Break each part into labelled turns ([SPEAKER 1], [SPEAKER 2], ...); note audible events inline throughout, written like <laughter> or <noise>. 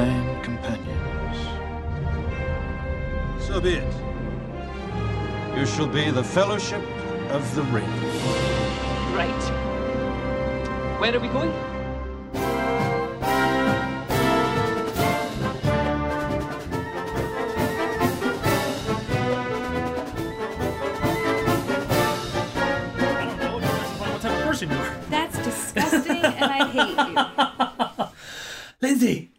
[SPEAKER 1] fine companions. So be it. You shall be the Fellowship of the Ring.
[SPEAKER 2] Right. Where are we going?
[SPEAKER 3] I don't know. It depends upon what type of person you are.
[SPEAKER 4] That's disgusting, and I hate you.
[SPEAKER 3] Lindsay,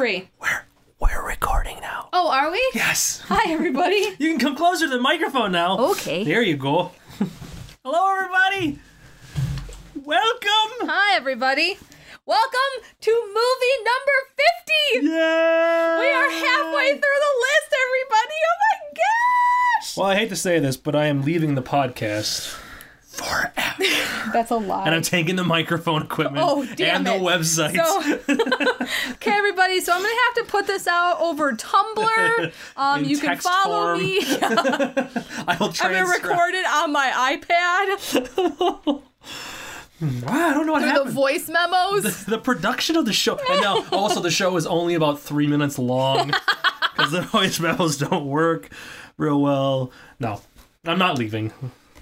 [SPEAKER 4] Jeffrey.
[SPEAKER 3] we're we're recording now.
[SPEAKER 4] Oh, are we?
[SPEAKER 3] Yes.
[SPEAKER 4] Hi, everybody. <laughs>
[SPEAKER 3] You can come closer to the microphone now.
[SPEAKER 4] Okay.
[SPEAKER 3] There you go. <laughs> Hello, everybody. Welcome.
[SPEAKER 4] Hi, everybody. Welcome to movie number 50.
[SPEAKER 3] Yeah.
[SPEAKER 4] We are halfway through the list, everybody. Oh my gosh.
[SPEAKER 3] Well, I hate to say this, but I am leaving the podcast forever, <laughs>
[SPEAKER 4] That's a lot.
[SPEAKER 3] and I'm taking the microphone equipment
[SPEAKER 4] Oh, damn
[SPEAKER 3] and the website.
[SPEAKER 4] So, <laughs> <laughs> okay, everybody. So I'm gonna have to put this out over Tumblr. Um, you can follow
[SPEAKER 3] form.
[SPEAKER 4] me.
[SPEAKER 3] I will
[SPEAKER 4] I'm
[SPEAKER 3] transcribe.
[SPEAKER 4] gonna record it on my iPad
[SPEAKER 3] Wow, I don't know what
[SPEAKER 4] through
[SPEAKER 3] happened.
[SPEAKER 4] the voice memos.
[SPEAKER 3] the production of the show and now also the show is only about three minutes long because the voice memos don't work real well no i'm not leaving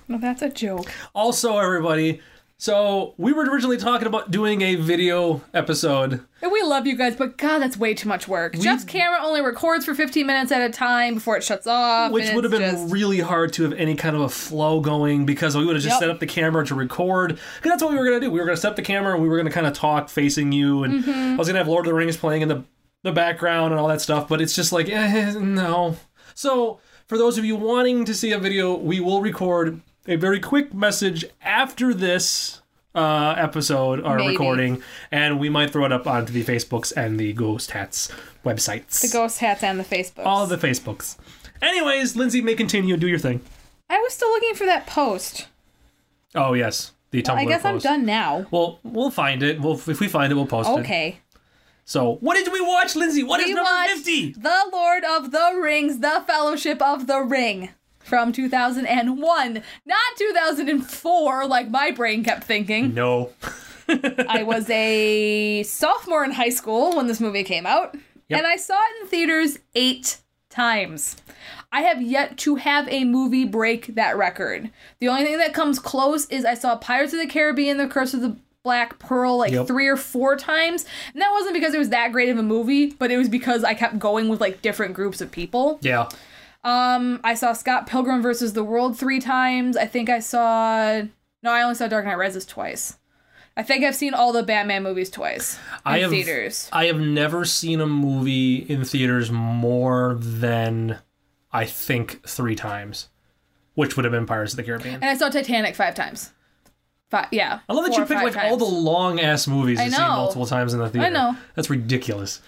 [SPEAKER 4] No, that's a joke.
[SPEAKER 3] also everybody so we were originally talking about doing a video episode
[SPEAKER 4] And we love you guys, but God, that's way too much work. Jeff's camera only records for 15 minutes at a time before it shuts off.
[SPEAKER 3] which would have been
[SPEAKER 4] just-
[SPEAKER 3] really hard to have any kind of a flow going because we would have just
[SPEAKER 4] Yep.
[SPEAKER 3] set up the camera to record because that's what we were going to do we were going to set up the camera and we were going to kind of talk facing you and
[SPEAKER 4] Mm-hmm.
[SPEAKER 3] i was going to have lord of the rings playing in the, the background and all that stuff but it's just like eh, no so for those of you wanting to see a video we will record a very quick message after this uh, episode or
[SPEAKER 4] Maybe.
[SPEAKER 3] recording and we might throw it up onto the facebooks and the ghost hats websites
[SPEAKER 4] the ghost hats and the Facebook.
[SPEAKER 3] all the facebooks anyways lindsay may continue do your thing
[SPEAKER 4] I was still looking for that post.
[SPEAKER 3] Oh yes, the Tumblr
[SPEAKER 4] I guess I'm done now.
[SPEAKER 3] Well, we'll find it. We'll if we find it, we'll post it.
[SPEAKER 4] Okay.
[SPEAKER 3] So, what did we watch, Lindsay? What is
[SPEAKER 4] We
[SPEAKER 3] number fifty?
[SPEAKER 4] The Lord of the Rings, The Fellowship of the Ring from 2001, not 2004, like my brain kept thinking.
[SPEAKER 3] No. <laughs>
[SPEAKER 4] I was a sophomore in high school when this movie came out,
[SPEAKER 3] Yep.
[SPEAKER 4] and I saw it in theaters eight times. I have yet to have a movie break that record. The only thing that comes close is I saw Pirates of the Caribbean: The Curse of the Black Pearl like
[SPEAKER 3] Yep.
[SPEAKER 4] three or four times, and that wasn't because it was that great of a movie, but it was because I kept going with like different groups of people.
[SPEAKER 3] Yeah.
[SPEAKER 4] Um, I saw Scott Pilgrim versus the World three times. I think I saw no, I only saw Dark Knight Rises twice. I think I've seen all the Batman movies twice in
[SPEAKER 3] I have
[SPEAKER 4] theaters.
[SPEAKER 3] I have never seen a movie in theaters more than I think three times, which would have been Pirates of the Caribbean.
[SPEAKER 4] And I saw Titanic five times. Five, yeah.
[SPEAKER 3] I love that you
[SPEAKER 4] picked
[SPEAKER 3] like all the long ass movies to see
[SPEAKER 4] know.
[SPEAKER 3] multiple times in the theater.
[SPEAKER 4] I know.
[SPEAKER 3] That's ridiculous.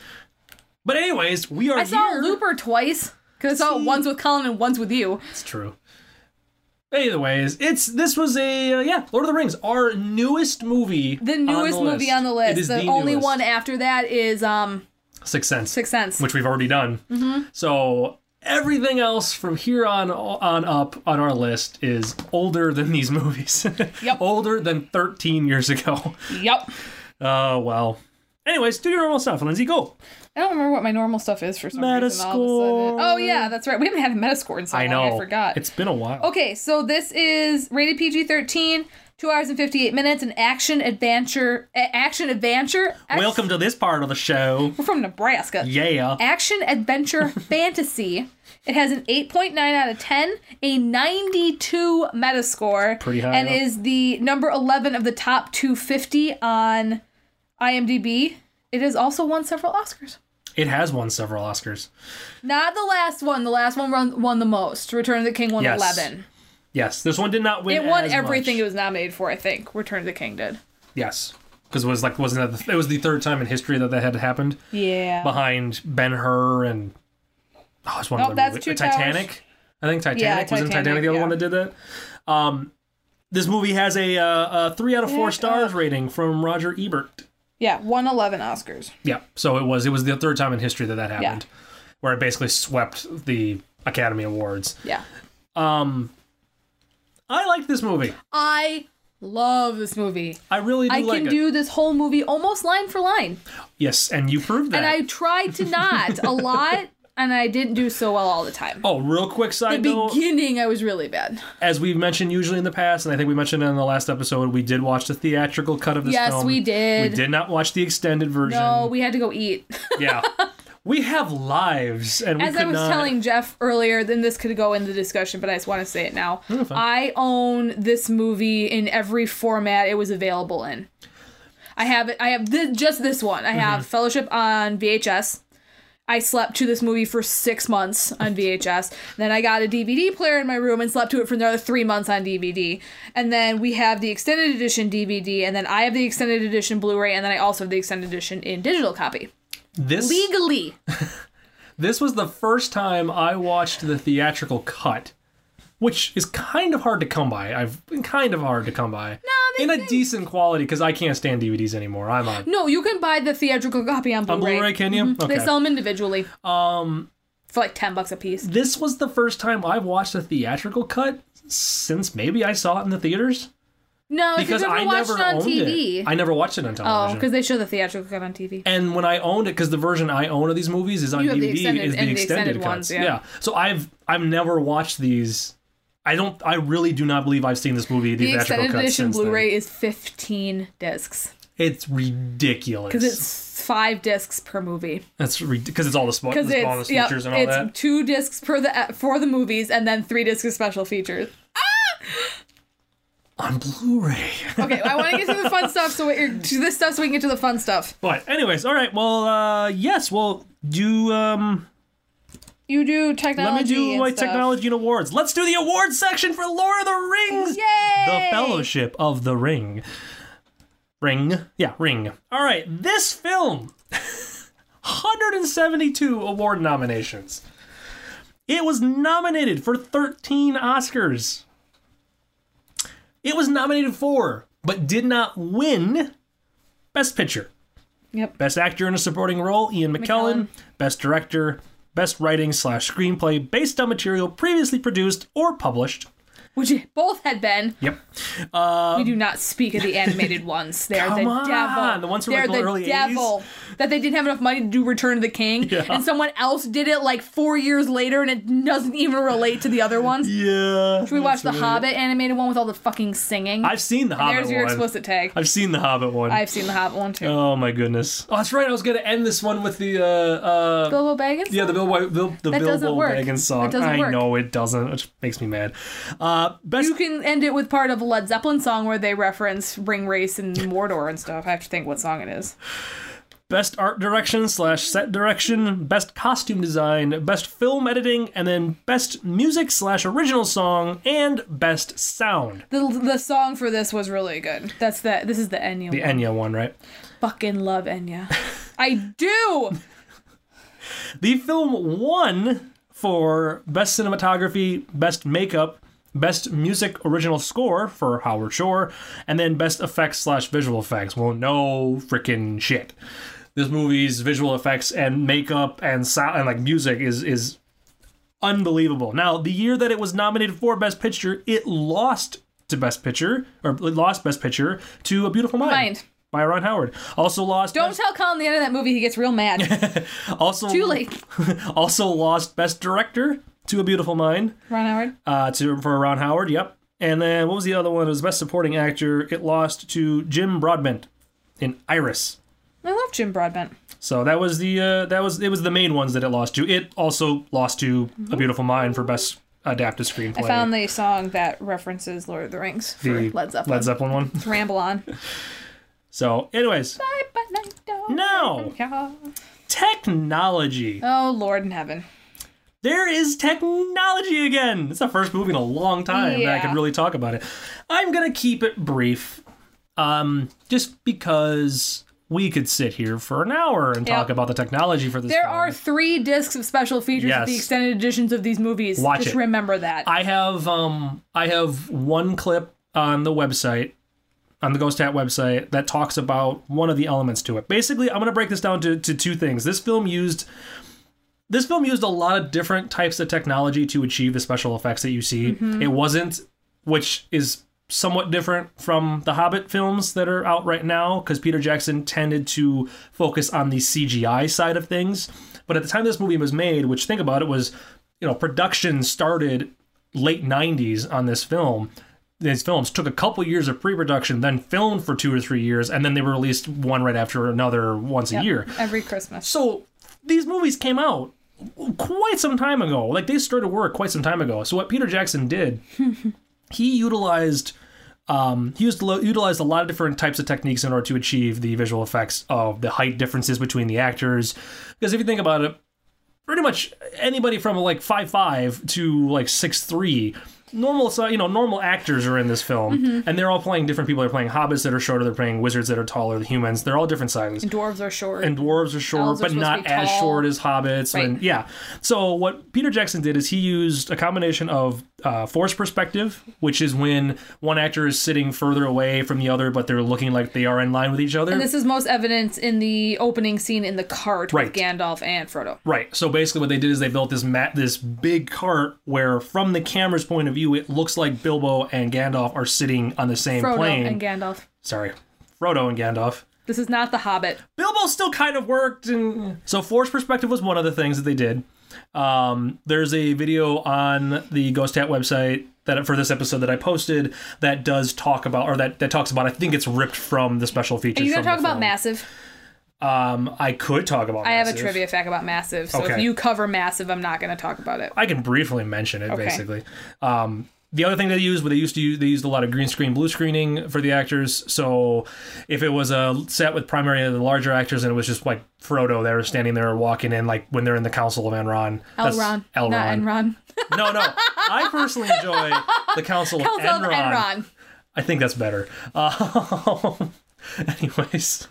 [SPEAKER 3] But anyways, we are
[SPEAKER 4] I saw
[SPEAKER 3] here.
[SPEAKER 4] Looper twice because I saw it
[SPEAKER 3] See?
[SPEAKER 4] once with Colin and one's with you.
[SPEAKER 3] It's true. Anyways, it's this was a uh, yeah, Lord of the Rings, our newest movie.
[SPEAKER 4] The newest
[SPEAKER 3] on the
[SPEAKER 4] movie
[SPEAKER 3] list.
[SPEAKER 4] on the list.
[SPEAKER 3] It is
[SPEAKER 4] the,
[SPEAKER 3] the,
[SPEAKER 4] only
[SPEAKER 3] newest.
[SPEAKER 4] one after that is um
[SPEAKER 3] Sixth Sense,
[SPEAKER 4] Sixth Sense.
[SPEAKER 3] which we've already done.
[SPEAKER 4] Mm-hmm.
[SPEAKER 3] So everything else from here on on up on our list is older than these <laughs> movies.
[SPEAKER 4] Yep.
[SPEAKER 3] older than 13 years ago.
[SPEAKER 4] Yep.
[SPEAKER 3] Oh well. Anyways, do your normal stuff, Lindsay. Go.
[SPEAKER 4] I don't remember what my normal stuff is for some reason. All of a
[SPEAKER 3] Metascore.
[SPEAKER 4] sudden. Oh yeah, that's right. We haven't had a Metascore in so
[SPEAKER 3] I
[SPEAKER 4] long.
[SPEAKER 3] know.
[SPEAKER 4] I forgot.
[SPEAKER 3] It's been a while.
[SPEAKER 4] Okay, so this is rated PG thirteen. Two hours and fifty eight minutes, an action adventure. a- action adventure. Act-
[SPEAKER 3] Welcome to this part of the show.
[SPEAKER 4] We're from Nebraska.
[SPEAKER 3] Yeah.
[SPEAKER 4] Action adventure <laughs> fantasy. It has an 8.9 out of 10, a 92 Metascore,
[SPEAKER 3] Pretty high
[SPEAKER 4] and
[SPEAKER 3] up.
[SPEAKER 4] is the number 11 of the top 250 on IMDb. It has also won several Oscars.
[SPEAKER 3] It has won several Oscars.
[SPEAKER 4] Not the last one. The last one won, won the most. Return of the King won
[SPEAKER 3] Yes.
[SPEAKER 4] 11.
[SPEAKER 3] Yes, this one did not win.
[SPEAKER 4] It won everything
[SPEAKER 3] much.
[SPEAKER 4] it was nominated for, I think. Return of the King did.
[SPEAKER 3] Yes, because it was like wasn't that the, it was the third time in history that that had happened
[SPEAKER 4] Yeah.
[SPEAKER 3] behind Ben Hur and oh, it's one
[SPEAKER 4] Nope,
[SPEAKER 3] of
[SPEAKER 4] that's
[SPEAKER 3] the
[SPEAKER 4] Two
[SPEAKER 3] Titanic. I think Titanic
[SPEAKER 4] Yeah,
[SPEAKER 3] was in
[SPEAKER 4] Titanic,
[SPEAKER 3] Titanic the other
[SPEAKER 4] yeah.
[SPEAKER 3] one that did that. Um, this movie has a, uh, a three out of four
[SPEAKER 4] Heck
[SPEAKER 3] stars
[SPEAKER 4] up.
[SPEAKER 3] rating from Roger Ebert.
[SPEAKER 4] Yeah, won 11 Oscars.
[SPEAKER 3] Yeah, so it was it was the third time in history that that happened, where it basically swept the Academy Awards.
[SPEAKER 4] Yeah.
[SPEAKER 3] Um, I liked this movie.
[SPEAKER 4] I Love this movie.
[SPEAKER 3] I really do
[SPEAKER 4] I
[SPEAKER 3] like
[SPEAKER 4] can
[SPEAKER 3] it.
[SPEAKER 4] do this whole movie almost line for line.
[SPEAKER 3] yes, and you proved that.
[SPEAKER 4] And I tried to not a <laughs> lot, and I didn't do so well all the time.
[SPEAKER 3] oh, real quick
[SPEAKER 4] the
[SPEAKER 3] side note.
[SPEAKER 4] The beginning, I was really bad.
[SPEAKER 3] as we've mentioned usually in the past, and I think we mentioned it in the last episode, we did watch the theatrical cut of this
[SPEAKER 4] Yes,
[SPEAKER 3] film.
[SPEAKER 4] we did.
[SPEAKER 3] We did not watch the extended version.
[SPEAKER 4] No, we had to go eat. <laughs>
[SPEAKER 3] yeah. We have lives, and we
[SPEAKER 4] As
[SPEAKER 3] could
[SPEAKER 4] I was
[SPEAKER 3] not.
[SPEAKER 4] telling Jeff earlier, then this could go in the discussion, but I just want to say it now.
[SPEAKER 3] Fine.
[SPEAKER 4] I own this movie in every format it was available in. I have it. I have just this one. I
[SPEAKER 3] Mm-hmm.
[SPEAKER 4] have Fellowship on VHS. I slept to this movie for six months on VHS. then I got a DVD player in my room and slept to it for another three months on DVD. And then we have the extended edition DVD, and then I have the extended edition Blu-ray, and then I also have the extended edition in digital copy
[SPEAKER 3] this
[SPEAKER 4] legally. <laughs>
[SPEAKER 3] this was the first time I watched the theatrical cut, which is kind of hard to come by. I've been kind of hard to come by.
[SPEAKER 4] No,
[SPEAKER 3] in a decent quality because I can't stand DVDs anymore. I'm on.
[SPEAKER 4] No, you can buy the theatrical copy on Blu-ray.
[SPEAKER 3] Blu-ray, can you?
[SPEAKER 4] Mhm.
[SPEAKER 3] Okay.
[SPEAKER 4] They sell them individually. Um, for like ten bucks a piece.
[SPEAKER 3] This was the first time I've watched a theatrical cut since maybe I saw it in the theaters
[SPEAKER 4] No,
[SPEAKER 3] because I never
[SPEAKER 4] it on
[SPEAKER 3] owned
[SPEAKER 4] TV.
[SPEAKER 3] it. I never watched it on television.
[SPEAKER 4] oh, because they show the theatrical cut on TV.
[SPEAKER 3] And when I owned it, because the version I own of these movies is on
[SPEAKER 4] have the
[SPEAKER 3] DVD,
[SPEAKER 4] extended-
[SPEAKER 3] is the
[SPEAKER 4] and the
[SPEAKER 3] extended,
[SPEAKER 4] extended
[SPEAKER 3] cuts.
[SPEAKER 4] ones, yeah.
[SPEAKER 3] So I've I've never watched these. I don't. I really do not believe I've seen this movie. The,
[SPEAKER 4] The
[SPEAKER 3] theatrical
[SPEAKER 4] extended edition. Blu-ray is fifteen discs
[SPEAKER 3] It's ridiculous.
[SPEAKER 4] because it's five discs per movie.
[SPEAKER 3] That's because it's all the,
[SPEAKER 4] Because
[SPEAKER 3] the bonus
[SPEAKER 4] yep,
[SPEAKER 3] features and all that.
[SPEAKER 4] it's
[SPEAKER 3] that.
[SPEAKER 4] two discs per the for the movies and then three discs of special features. Ah!
[SPEAKER 3] on Blu-ray. <laughs>
[SPEAKER 4] Okay, I want to get to the fun <laughs> stuff. So we're to this stuff so we can get to the fun stuff.
[SPEAKER 3] but anyways, all right. Well, uh, yes. Well, do um.
[SPEAKER 4] You do technology.
[SPEAKER 3] Let me do my
[SPEAKER 4] stuff.
[SPEAKER 3] technology and awards. Let's do the awards section for Lord of the Rings.
[SPEAKER 4] Yay!
[SPEAKER 3] The Fellowship of the Ring. Ring. Yeah, Ring. All right, this film <laughs> 172 award nominations. It was nominated for 13 Oscars. It was nominated for, but did not win Best Picture.
[SPEAKER 4] Yep.
[SPEAKER 3] Best Actor in a Supporting Role, Ian McKellen.
[SPEAKER 4] McKellen.
[SPEAKER 3] Best Director, Best Writing slash Screenplay based on material previously produced or published.
[SPEAKER 4] Which <laughs> both had been.
[SPEAKER 3] Yep.
[SPEAKER 4] we do not speak of the <laughs> animated ones. They're
[SPEAKER 3] Come
[SPEAKER 4] the
[SPEAKER 3] on,
[SPEAKER 4] devil.
[SPEAKER 3] the ones from,
[SPEAKER 4] They're
[SPEAKER 3] like, the
[SPEAKER 4] the
[SPEAKER 3] early
[SPEAKER 4] devil. That they didn't have enough money to do Return of the King,
[SPEAKER 3] Yeah.
[SPEAKER 4] and someone else did it like four years later, and it doesn't even relate to the other ones. <laughs>
[SPEAKER 3] Yeah.
[SPEAKER 4] Should we watch the Hobbit animated one with all the fucking singing?
[SPEAKER 3] I've seen the Hobbit
[SPEAKER 4] There's your
[SPEAKER 3] one.
[SPEAKER 4] explicit tag.
[SPEAKER 3] I've seen the Hobbit one.
[SPEAKER 4] I've seen the Hobbit one too.
[SPEAKER 3] Oh my goodness. Oh, that's right. I was gonna end this one with the uh uh
[SPEAKER 4] Bilbo Baggins.
[SPEAKER 3] yeah the Bilbo Bill, the Bilbo. Baggins song.
[SPEAKER 4] That doesn't
[SPEAKER 3] I
[SPEAKER 4] work.
[SPEAKER 3] know it doesn't, which makes me mad. Uh, best
[SPEAKER 4] You can end it with part of a Led Zeppelin song where they reference Ring Race and Mordor and stuff. I have to think what song it is.
[SPEAKER 3] best art direction slash set direction, best costume design, best film editing, and then best music slash original song and best sound.
[SPEAKER 4] The the song for this was really good. That's the this is the Enya.
[SPEAKER 3] The
[SPEAKER 4] one.
[SPEAKER 3] Enya one, right?
[SPEAKER 4] Fucking love Enya. <laughs> I do.
[SPEAKER 3] The film won for best cinematography, best makeup, best music original score for Howard Shore, and then best effects slash visual effects. Well, no freaking shit. This movie's visual effects and makeup and sound and like music is is unbelievable. Now, the year that it was nominated for Best Picture, it lost to Best Picture or it lost Best Picture to A Beautiful Mind.
[SPEAKER 4] Mind.
[SPEAKER 3] By Ron Howard. Also lost.
[SPEAKER 4] Don't
[SPEAKER 3] best,
[SPEAKER 4] tell Colin the end of that movie. He gets real mad. <laughs>
[SPEAKER 3] also
[SPEAKER 4] Too late. <laughs>
[SPEAKER 3] also lost Best Director to A Beautiful Mind
[SPEAKER 4] Ron Howard.
[SPEAKER 3] uh, to for Ron Howard. Yep. And then what was the other one? It was Best Supporting Actor. It lost to Jim Broadbent in Iris.
[SPEAKER 4] I love Jim Broadbent.
[SPEAKER 3] So that was the uh, that was it was the main ones that it lost to. It also lost to A Beautiful Mind for Best Adapted Screenplay.
[SPEAKER 4] I found the song that references Lord of the Rings for
[SPEAKER 3] the
[SPEAKER 4] Led Zeppelin.
[SPEAKER 3] Led Zeppelin one. <laughs>
[SPEAKER 4] Ramble on. <laughs>
[SPEAKER 3] So, anyways, bye bye, no. technology.
[SPEAKER 4] Oh Lord in heaven.
[SPEAKER 3] There is technology again. It's the first movie in a long time that I
[SPEAKER 4] Yeah.
[SPEAKER 3] could really talk about it. I'm gonna keep it brief, um, just because we could sit here for an hour and talk about the technology for this.
[SPEAKER 4] There
[SPEAKER 3] film.
[SPEAKER 4] are three discs of special features
[SPEAKER 3] Yes.
[SPEAKER 4] the extended editions of these movies.
[SPEAKER 3] Watch
[SPEAKER 4] Just
[SPEAKER 3] it.
[SPEAKER 4] remember that.
[SPEAKER 3] I have um I have one clip on the website on the Ghost Hat website that talks about one of the elements to it. Basically, I'm going to break this down to, to two things. This film used this film used a lot of different types of technology to achieve the special effects that you see. Mm-hmm. It wasn't which is somewhat different from the Hobbit films that are out right now because Peter Jackson tended to focus on the CGI side of things. But at the time this movie was made, which think about it was, you know, production started late 90s on this film. These films took a couple years of pre-production, then filmed for two or three years, and then they were released one right after another once a year.
[SPEAKER 4] Every Christmas.
[SPEAKER 3] So these movies came out quite some time ago. Like they started work quite some time ago. So what Peter Jackson did, <laughs> he utilized um, he used utilized a lot of different types of techniques in order to achieve the visual effects of the height differences between the actors. Because if you think about it, pretty much anybody from like five five to like six three normal so you know normal actors are in this film
[SPEAKER 4] Mm-hmm.
[SPEAKER 3] and they're all playing different people they're playing hobbits that are shorter they're playing wizards that are taller the humans they're all different sizes and
[SPEAKER 4] Dwarves are short.
[SPEAKER 3] and dwarves are short,
[SPEAKER 4] Elves are
[SPEAKER 3] but
[SPEAKER 4] supposed
[SPEAKER 3] not as short as hobbits.
[SPEAKER 4] Right.
[SPEAKER 3] And yeah, so what Peter Jackson did is he used a combination of uh, force perspective, which is when one actor is sitting further away from the other, but they're looking like they are in line with each other.
[SPEAKER 4] and this is most evident in the opening scene in the cart
[SPEAKER 3] Right.
[SPEAKER 4] with Gandalf and Frodo.
[SPEAKER 3] Right. So basically, what they did is they built this mat, this big cart where, from the camera's point of view, it looks like Bilbo and Gandalf are sitting on the same
[SPEAKER 4] Frodo
[SPEAKER 3] plane.
[SPEAKER 4] and Gandalf.
[SPEAKER 3] Sorry, Frodo and Gandalf.
[SPEAKER 4] This is not the Hobbit.
[SPEAKER 3] Bilbo still kind of worked, and so force perspective was one of the things that they did. Um, there's a video on the Ghost Hat website that for this episode that I posted that does talk about, or that that talks about. I think it's ripped from the special features.
[SPEAKER 4] Are you gonna talk about Massive?
[SPEAKER 3] Um, I could talk about.
[SPEAKER 4] I have a trivia fact about Massive. So if you cover Massive, I'm not gonna talk about it.
[SPEAKER 3] I can briefly mention it
[SPEAKER 4] Okay.
[SPEAKER 3] basically. Um, the other thing they used, they used to use, they used a lot of green screen, blue screening for the actors. So if it was a set with primarily the larger actors, and it was just like Frodo, they were standing there walking in, like when they're in the Council of Enron.
[SPEAKER 4] Elrond,
[SPEAKER 3] Elrond.
[SPEAKER 4] not Enron. <laughs>
[SPEAKER 3] No, no. I personally enjoy the Council,
[SPEAKER 4] Council
[SPEAKER 3] of
[SPEAKER 4] of
[SPEAKER 3] Enron.
[SPEAKER 4] Enron.
[SPEAKER 3] I think that's better. <laughs> Um, anyways.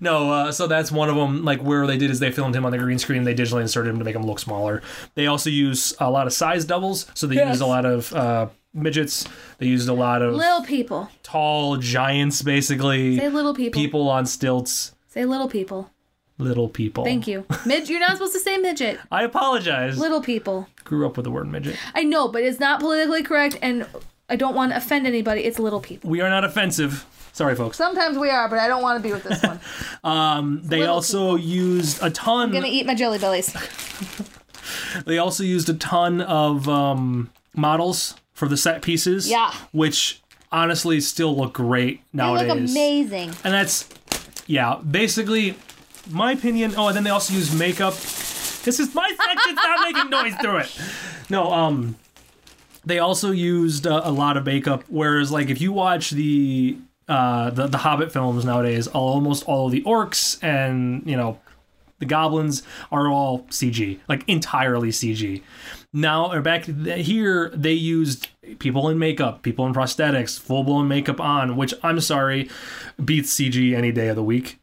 [SPEAKER 3] No, uh, so that's one of them. Like where they did is they filmed him on the green screen. They digitally inserted him to make him look smaller. They also use a lot of size doubles. So they
[SPEAKER 4] Yes.
[SPEAKER 3] used a lot of uh, midgets. They used a lot of
[SPEAKER 4] Little people.
[SPEAKER 3] tall giants, basically.
[SPEAKER 4] Say little people.
[SPEAKER 3] People on stilts.
[SPEAKER 4] Say little people.
[SPEAKER 3] Little people.
[SPEAKER 4] Thank you. <laughs> Mid you're not supposed to say midget.
[SPEAKER 3] I apologize.
[SPEAKER 4] Little people.
[SPEAKER 3] Grew up with the word midget.
[SPEAKER 4] I know, but it's not politically correct and I don't want to offend anybody. It's little people.
[SPEAKER 3] We are not offensive. Sorry, folks.
[SPEAKER 4] Sometimes we are, but I don't want to be with this one. <laughs>
[SPEAKER 3] Um, they
[SPEAKER 4] little
[SPEAKER 3] also used a ton.
[SPEAKER 4] I'm gonna eat my jelly bellies. <laughs>
[SPEAKER 3] They also used a ton of um, models for the set pieces.
[SPEAKER 4] Yeah.
[SPEAKER 3] Which honestly still look great nowadays.
[SPEAKER 4] They
[SPEAKER 3] nowadays.
[SPEAKER 4] look amazing.
[SPEAKER 3] And that's, yeah, basically, my opinion. Oh, and then they also use makeup. This is my section. Stop making noise through it. No, um, they also used uh, a lot of makeup. Whereas, like, if you watch the uh, the the Hobbit films nowadays, almost all of the orcs and you know the goblins are all CG, like entirely CG. Now, or back here, they used people in makeup, people in prosthetics, full blown makeup on, which I'm sorry, beats CG any day of the week.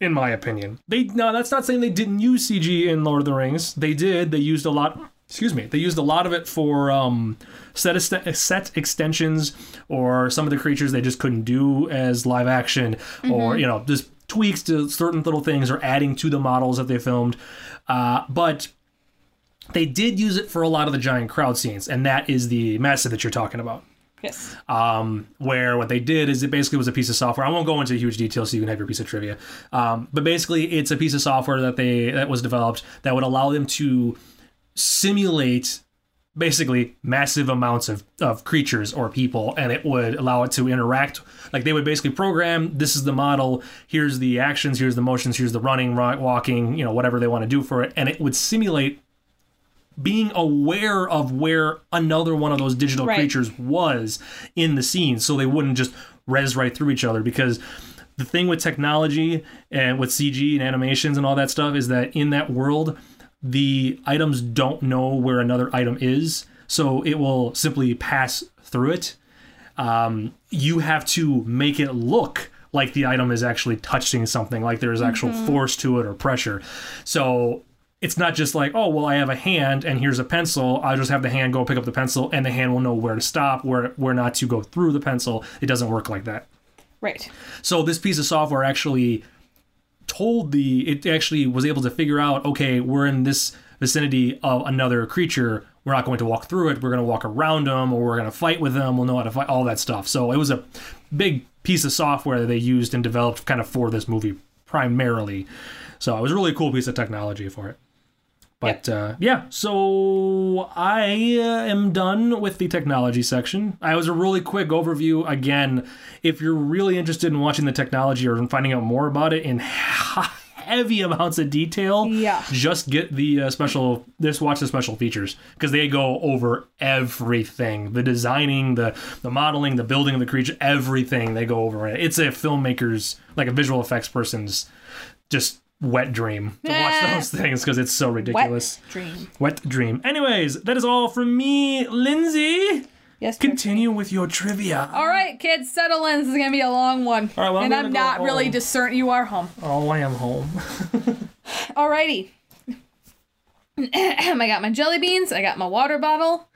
[SPEAKER 3] In my opinion, they no, that's not saying they didn't use CG in Lord of the Rings. They did. They used a lot. Excuse me. They used a lot of it for um, set est- set extensions or some of the creatures they just couldn't do as live action, or you know, just tweaks to certain little things or adding to the models that they filmed. Uh, but they did use it for a lot of the giant crowd scenes, and that is the massive that you're talking about.
[SPEAKER 4] Yes.
[SPEAKER 3] Um, where what they did is it basically was a piece of software. I won't go into huge details so you can have your piece of trivia. Um, but basically, it's a piece of software that they that was developed that would allow them to simulate basically massive amounts of, of creatures or people and it would allow it to interact like they would basically program this is the model here's the actions here's the motions here's the running walking you know whatever they want to do for it and it would simulate being aware of where another one of those digital
[SPEAKER 4] Right.
[SPEAKER 3] creatures was in the scene so they wouldn't just res right through each other because the thing with technology and with CG and animations and all that stuff is that in that world the items don't know where another item is so it will simply pass through it um, you have to make it look like the item is actually touching something, like there's actual force to it or pressure. So it's not just like, oh, well, I have a hand and here's a pencil. I'll just have the hand go pick up the pencil and the hand will know where to stop, where where not to go through the pencil. It doesn't work like that.
[SPEAKER 4] Right.
[SPEAKER 3] So this piece of software actually told the it actually was able to figure out okay we're in this vicinity of another creature we're not going to walk through it. We're going to walk around them, or we're going to fight with them. We'll know how to fight. All that stuff. So it was a big piece of software that they used and developed kind of for this movie primarily. So it was a really cool piece of technology for it. But uh, yeah, so I uh, am done with the technology section. I was a really quick overview. Again, if you're really interested in watching the technology or in finding out more about it in <laughs> heavy amounts of detail,
[SPEAKER 4] Yeah.
[SPEAKER 3] just get the uh, special. Just watch the special features because they go over everything: the designing, the the modeling, the building of the creature, everything. They go over it. It's a filmmaker's, like a visual effects person's, just wet dream to watch
[SPEAKER 4] Eh.
[SPEAKER 3] those <laughs> things because it's so ridiculous.
[SPEAKER 4] Wet dream.
[SPEAKER 3] Wet dream. Anyways, that is all from me, Lindsay.
[SPEAKER 4] Yes. Drew.
[SPEAKER 3] Continue with your trivia.
[SPEAKER 4] All right, kids, settle in. This is gonna be a long one.
[SPEAKER 3] All right, well, I'm
[SPEAKER 4] and I'm
[SPEAKER 3] go
[SPEAKER 4] not really
[SPEAKER 3] home.
[SPEAKER 4] discern. You are home.
[SPEAKER 3] Oh, I am home. <laughs>
[SPEAKER 4] Alrighty. <clears throat> I got my jelly beans. I got my water bottle.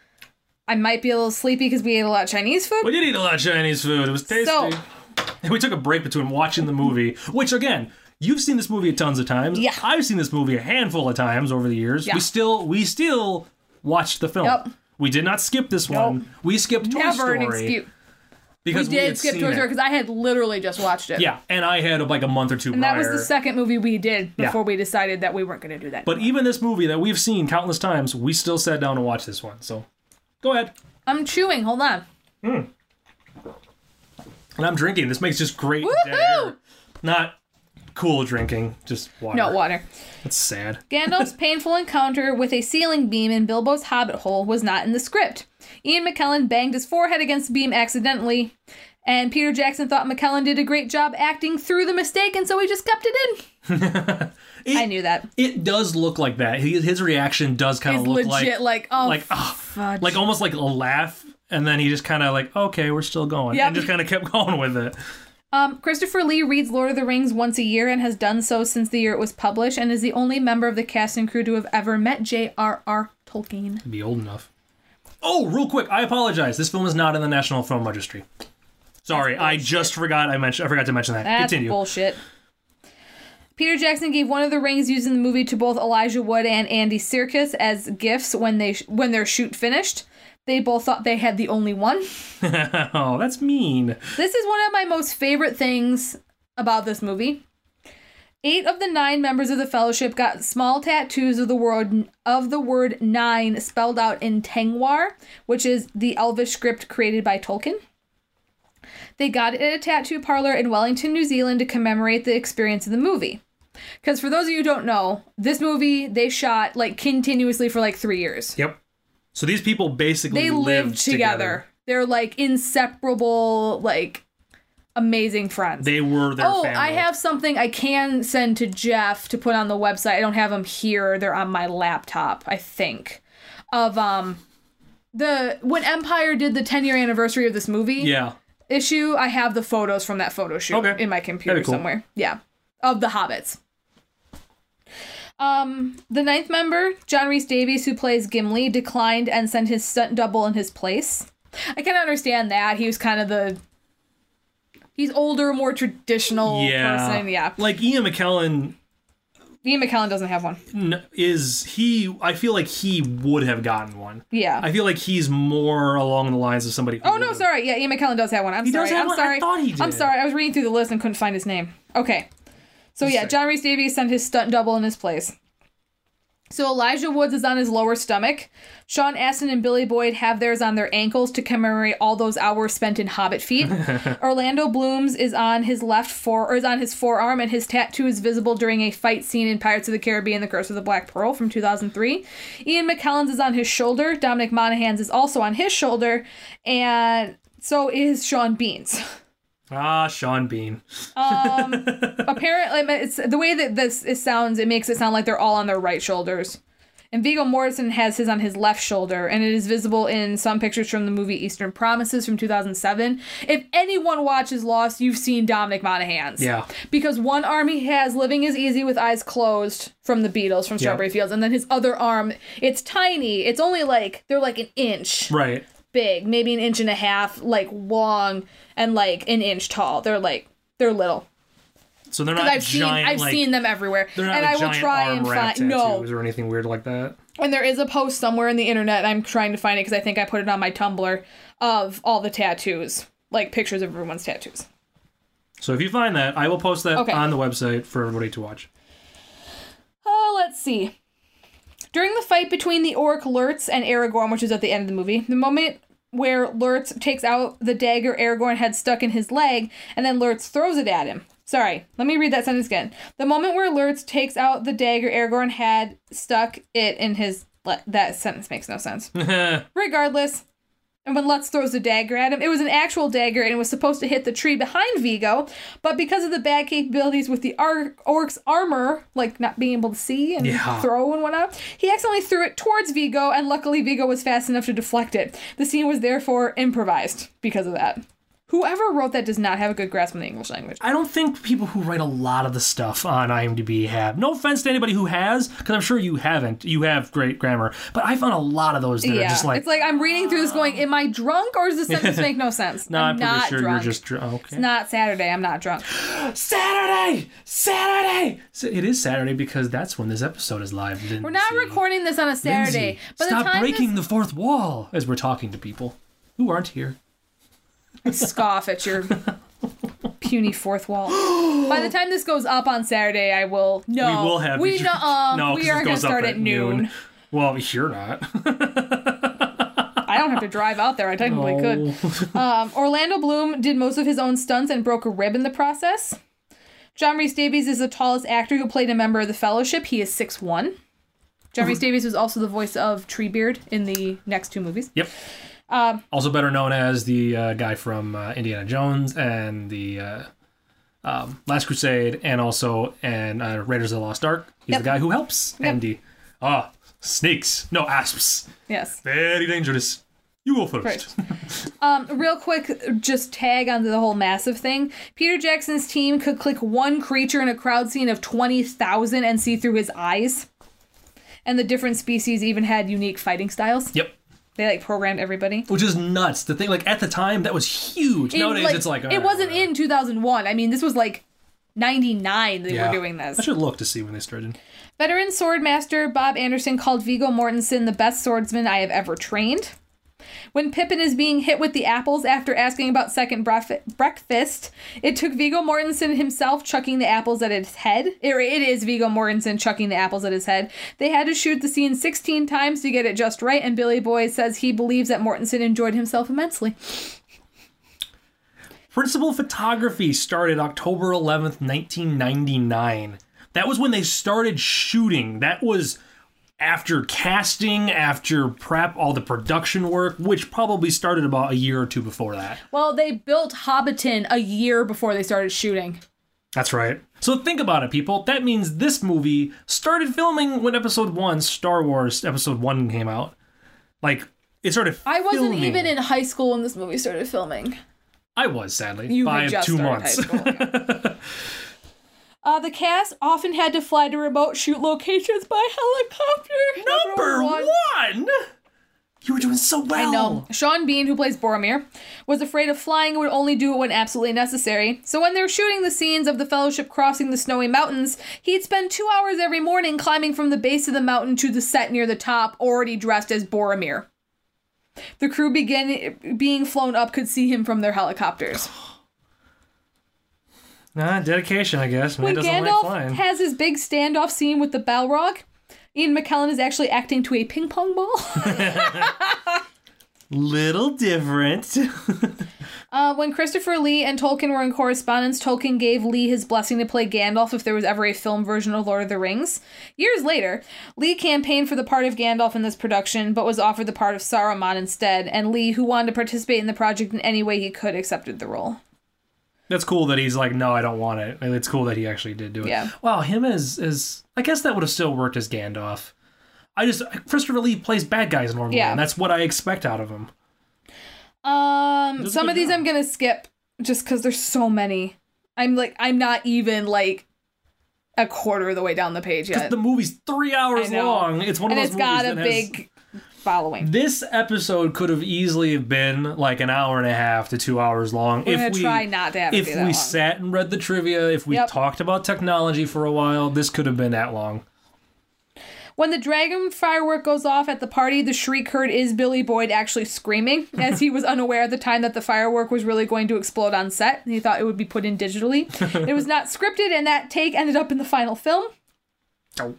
[SPEAKER 4] I might be a little sleepy because we ate a lot of Chinese food.
[SPEAKER 3] We did eat a lot of Chinese food. It was tasty.
[SPEAKER 4] So-
[SPEAKER 3] and we took a break between watching the movie, which again, you've seen this movie tons of times.
[SPEAKER 4] Yeah.
[SPEAKER 3] I've seen this movie a handful of times over the years.
[SPEAKER 4] Yeah.
[SPEAKER 3] We still we still watched the film.
[SPEAKER 4] Yep.
[SPEAKER 3] We did not skip this one. We skipped Toy
[SPEAKER 4] Never
[SPEAKER 3] Story
[SPEAKER 4] an excuse. We
[SPEAKER 3] because we,
[SPEAKER 4] did skip Toy. Story because I had literally just watched it.
[SPEAKER 3] Yeah, and I had like a month or two
[SPEAKER 4] And that was the second movie we did
[SPEAKER 3] Yeah.
[SPEAKER 4] before we decided that we weren't going to do that.
[SPEAKER 3] But even this movie that we've seen countless times, we still sat down and watched this one. So go ahead.
[SPEAKER 4] I'm chewing. Hold on. Hmm.
[SPEAKER 3] And I'm drinking. This makes just great. Not cool drinking, just water.
[SPEAKER 4] No water.
[SPEAKER 3] That's sad.
[SPEAKER 4] Gandalf's <laughs> painful encounter with a ceiling beam in Bilbo's hobbit hole was not in the script. Ian McKellen banged his forehead against the beam accidentally, and Peter Jackson thought McKellen did a great job acting through the mistake, and so he just kept it in. <laughs> I knew that.
[SPEAKER 3] It does look like that. His reaction does kind of look
[SPEAKER 4] legit
[SPEAKER 3] like
[SPEAKER 4] like, oh,
[SPEAKER 3] like
[SPEAKER 4] fudge.
[SPEAKER 3] like almost like a laugh, and then he just kind of like, okay, we're still going,
[SPEAKER 4] Yep.
[SPEAKER 3] and just kind of kept <laughs> going with it.
[SPEAKER 4] Um, Christopher Lee reads Lord of the Rings once a year and has done so since the year it was published, and is the only member of the cast and crew to have ever met J.R.R. Tolkien.
[SPEAKER 3] Be old enough. Oh, real quick, I apologize. This film is not in the National Film Registry. Sorry, I just forgot. I mentioned. I forgot to mention that.
[SPEAKER 4] That's
[SPEAKER 3] Continue.
[SPEAKER 4] bullshit. Peter Jackson gave one of the rings used in the movie to both Elijah Wood and Andy Serkis as gifts when they when their shoot finished. They both thought they had the only one. <laughs>
[SPEAKER 3] oh, that's mean.
[SPEAKER 4] This is one of my most favorite things about this movie. Eight of the nine members of the Fellowship got small tattoos of the word of the word nine spelled out in Tengwar, which is the Elvish script created by Tolkien. They got it at a tattoo parlor in Wellington, New Zealand to commemorate the experience of the movie. Because for those of you who don't know, this movie they shot like continuously for like three years.
[SPEAKER 3] Yep. So these people basically
[SPEAKER 4] They lived together. They're like inseparable, like amazing friends.
[SPEAKER 3] They were their
[SPEAKER 4] oh,
[SPEAKER 3] family.
[SPEAKER 4] I have something I can send to Jeff to put on the website. I don't have them here. They're on my laptop, I think. Of um the when Empire did the 10 year anniversary of this movie
[SPEAKER 3] Yeah.
[SPEAKER 4] issue, I have the photos from that photo shoot
[SPEAKER 3] Okay.
[SPEAKER 4] in my computer
[SPEAKER 3] cool.
[SPEAKER 4] somewhere. Yeah. Of the hobbits. Um, the ninth member, John Rhys Davies, who plays Gimli, declined and sent his stunt double in his place. I can understand that. He was kind of the he's older, more traditional
[SPEAKER 3] Yeah.
[SPEAKER 4] person. Yeah.
[SPEAKER 3] Like Ian McKellen
[SPEAKER 4] Ian McKellen doesn't have one.
[SPEAKER 3] n- is he? I feel like he would have gotten one.
[SPEAKER 4] Yeah.
[SPEAKER 3] I feel like he's more along the lines of somebody.
[SPEAKER 4] Oh no, sorry. Yeah, Ian McKellen does have one. I'm
[SPEAKER 3] He does
[SPEAKER 4] sorry.
[SPEAKER 3] have
[SPEAKER 4] I'm
[SPEAKER 3] one? I thought he
[SPEAKER 4] I'm sorry. I was reading through the list and couldn't find his name. Okay. So yeah. John Rhys Davies sent his stunt double in his place. So Elijah Wood's is on his lower stomach. Sean Astin and Billy Boyd have theirs on their ankles to commemorate all those hours spent in Hobbit feet. <laughs> Orlando Bloom's is on his left fore or is on his forearm, and his tattoo is visible during a fight scene in Pirates of the Caribbean: The Curse of the Black Pearl from 2003. Ian McKellen's is on his shoulder. Dominic Monaghan's is also on his shoulder, and so is Sean Bean's. <laughs>
[SPEAKER 3] Ah, Sean Bean.
[SPEAKER 4] um, <laughs> Apparently, it's the way that this it sounds. It makes it sound like they're all on their right shoulders. And Viggo Mortensen has his on his left shoulder, and it is visible in some pictures from the movie Eastern Promises from 2007. If anyone watches Lost, you've seen Dominic Monaghan's.
[SPEAKER 3] Yeah.
[SPEAKER 4] Because one arm he has living is easy with eyes closed from the Beatles from Strawberry Fields, and then his other arm, it's tiny. It's only like they're like an inch
[SPEAKER 3] Right.
[SPEAKER 4] Big, maybe an inch and a half, like long and like an inch tall. They're like they're little.
[SPEAKER 3] So they're not
[SPEAKER 4] I've seen. I've
[SPEAKER 3] like,
[SPEAKER 4] seen them everywhere,
[SPEAKER 3] They're not
[SPEAKER 4] and
[SPEAKER 3] like
[SPEAKER 4] I will
[SPEAKER 3] giant
[SPEAKER 4] try
[SPEAKER 3] arm
[SPEAKER 4] and
[SPEAKER 3] wrap
[SPEAKER 4] find no
[SPEAKER 3] tattoos or anything weird like that.
[SPEAKER 4] And there is a post somewhere in the internet. I'm trying to find it because I think I put it on my Tumblr of all the tattoos, like pictures of everyone's tattoos.
[SPEAKER 3] So if you find that, I will post that
[SPEAKER 4] Okay.
[SPEAKER 3] on the website for everybody to watch.
[SPEAKER 4] Oh, let's see. During the fight between the orc Lurtz and Aragorn, which is at the end of the movie, the moment where Lurtz takes out the dagger Aragorn had stuck in his leg, and then Lurtz throws it at him. Sorry, let me read that sentence again. The moment where Lurtz takes out the dagger Aragorn had stuck it in his le- that sentence makes no sense. <laughs> Regardless, and when Lurtz throws the dagger at him, it was an actual dagger and it was supposed to hit the tree behind Viggo, but because of the bad capabilities with the ar- orc's armor, like not being able to see and
[SPEAKER 3] Yeah.
[SPEAKER 4] throw and whatnot, he accidentally threw it towards Viggo, and luckily Viggo was fast enough to deflect it. The scene was therefore improvised because of that. Whoever wrote that does not have a good grasp on the English language.
[SPEAKER 3] I don't think people who write a lot of the stuff on IMDb have. No offense to anybody who has, because I'm sure you haven't. You have great grammar, but I found a lot of those that are just like,
[SPEAKER 4] it's like I'm reading through this ah. going, am I drunk or does this sentence make no <laughs> sense?
[SPEAKER 3] no, I'm, pretty
[SPEAKER 4] not
[SPEAKER 3] sure
[SPEAKER 4] drunk.
[SPEAKER 3] you're just drunk. Oh, okay.
[SPEAKER 4] It's not Saturday. I'm not drunk.
[SPEAKER 3] Saturday, Saturday. So it is Saturday because that's when this episode is live.
[SPEAKER 4] We're not recording this on a Saturday.
[SPEAKER 3] Lindsay,
[SPEAKER 4] By
[SPEAKER 3] stop
[SPEAKER 4] the time
[SPEAKER 3] breaking the fourth wall as we're talking to people who aren't here.
[SPEAKER 4] Scoff at your puny fourth wall. By the time this goes up on Saturday, I will no.
[SPEAKER 3] we will have
[SPEAKER 4] we um,
[SPEAKER 3] no,
[SPEAKER 4] we are going to start at noon.
[SPEAKER 3] Well, you're not. <laughs>
[SPEAKER 4] I don't have to drive out there. I technically could. Um, Orlando Bloom did most of his own stunts and broke a rib in the process. John Rhys Davies is the tallest actor who played a member of the Fellowship. He is 6'1". John Rhys Davies was also the voice of Treebeard in the next two movies.
[SPEAKER 3] Yep.
[SPEAKER 4] Um,
[SPEAKER 3] also better known as the uh, guy from uh, Indiana Jones and the uh, um, Last Crusade, and also and uh, Raiders of the Lost Ark. He's
[SPEAKER 4] Yep.
[SPEAKER 3] the guy who helps
[SPEAKER 4] Yep.
[SPEAKER 3] Andy. Ah, snakes. No asps.
[SPEAKER 4] Yes.
[SPEAKER 3] Very dangerous. You go first. <laughs>
[SPEAKER 4] Um, real quick, just tag onto the whole massive thing. Peter Jackson's team could click one creature in a crowd scene of 20,000 and see through his eyes. And the different species even had unique fighting styles.
[SPEAKER 3] Yep.
[SPEAKER 4] They like programmed everybody.
[SPEAKER 3] Which is nuts. The thing, like at the time, that was huge.
[SPEAKER 4] In,
[SPEAKER 3] Nowadays, it's like
[SPEAKER 4] it
[SPEAKER 3] uh,
[SPEAKER 4] wasn't in 2001. I mean, this was like 99 they
[SPEAKER 3] yeah.
[SPEAKER 4] were doing this.
[SPEAKER 3] I should look to see when they started.
[SPEAKER 4] Veteran swordmaster Bob Anderson called Viggo Mortensen the best swordsman I have ever trained. When Pippin is being hit with the apples after asking about second bref- breakfast, it took Viggo Mortensen himself chucking the apples at his head. It, it is Viggo Mortensen chucking the apples at his head. They had to shoot the scene 16 times to get it just right, and Billy Boyd says he believes that Mortensen enjoyed himself immensely.
[SPEAKER 3] Principal photography started October 11th, 1999. That was when they started shooting. That was after casting, after prep, all the production work, which probably started about a year or two before that.
[SPEAKER 4] Well, they built Hobbiton a year before they started shooting.
[SPEAKER 3] That's right. So think about it, people. That means this movie started filming when episode one, Star Wars episode one, came out. Like, it started
[SPEAKER 4] I wasn't
[SPEAKER 3] filming.
[SPEAKER 4] even in high school when this movie started filming.
[SPEAKER 3] I was, sadly.
[SPEAKER 4] You
[SPEAKER 3] by two months. <laughs>
[SPEAKER 4] high uh, the cast often had to fly to remote shoot locations by helicopter.
[SPEAKER 3] Number one! You were doing so well.
[SPEAKER 4] I know. Sean Bean, who plays Boromir, was afraid of flying and would only do it when absolutely necessary. So when they were shooting the scenes of the Fellowship crossing the snowy mountains, he'd spend two hours every morning climbing from the base of the mountain to the set near the top, already dressed as Boromir. The crew begin being flown up could see him from their helicopters. <gasps> <gasps> <gasps>
[SPEAKER 3] Nah, dedication, I guess. Man
[SPEAKER 4] When
[SPEAKER 3] doesn't like
[SPEAKER 4] Gandalf
[SPEAKER 3] flying.
[SPEAKER 4] has his big standoff scene with the Balrog, Ian McKellen is actually acting to a ping pong ball. <laughs>
[SPEAKER 3] Little different. <laughs>
[SPEAKER 4] uh, when Christopher Lee and Tolkien were in correspondence, Tolkien gave Lee his blessing to play Gandalf if there was ever a film version of Lord of the Rings. Years later, Lee campaigned for the part of Gandalf in this production, but was offered the part of Saruman instead, and Lee, who wanted to participate in the project in any way he could, accepted the role.
[SPEAKER 3] That's cool that he's like, no, I don't want it. And It's cool that he actually did do it.
[SPEAKER 4] Yeah.
[SPEAKER 3] Wow, him as as I guess that would have still worked as Gandalf. I just Christopher Lee plays bad guys normally,
[SPEAKER 4] Yeah.
[SPEAKER 3] and that's what I expect out of him.
[SPEAKER 4] Um, some of these
[SPEAKER 3] job.
[SPEAKER 4] I'm gonna skip just because there's so many. I'm like, I'm not even like a quarter of the way down the page yet.
[SPEAKER 3] The movie's three hours long. It's one
[SPEAKER 4] and
[SPEAKER 3] of
[SPEAKER 4] it's
[SPEAKER 3] those
[SPEAKER 4] got
[SPEAKER 3] movies
[SPEAKER 4] a
[SPEAKER 3] that has-
[SPEAKER 4] big following.
[SPEAKER 3] This episode could have easily have been like an hour and a half to two hours long.
[SPEAKER 4] We're
[SPEAKER 3] if
[SPEAKER 4] gonna
[SPEAKER 3] we
[SPEAKER 4] try not to have
[SPEAKER 3] if we
[SPEAKER 4] long.
[SPEAKER 3] sat and read the trivia, if we
[SPEAKER 4] Yep.
[SPEAKER 3] talked about technology for a while, this could have been that long.
[SPEAKER 4] When the dragon firework goes off at the party, the shriek heard is Billy Boyd actually screaming, <laughs> as he was unaware at the time that the firework was really going to explode on set. He thought it would be put in digitally. <laughs> it was not scripted, and that take ended up in the final film.
[SPEAKER 3] Oh.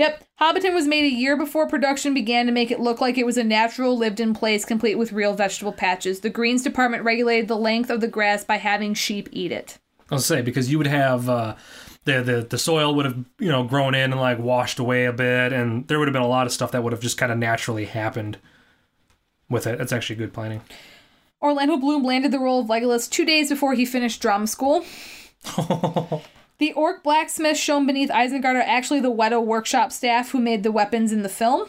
[SPEAKER 4] Yep. Hobbiton was made a year before production began to make it look like it was a natural lived in place complete with real vegetable patches. The Greens Department regulated the length of the grass by having sheep eat it.
[SPEAKER 3] I'll say because you would have uh, the the the soil would have you know grown in and like washed away a bit, and there would have been a lot of stuff that would have just kind of naturally happened with it. That's actually good planning.
[SPEAKER 4] Orlando Bloom landed the role of Legolas two days before he finished drum school. <laughs> the orc blacksmiths shown beneath Isengard are actually the Weta workshop staff who made the weapons in the film.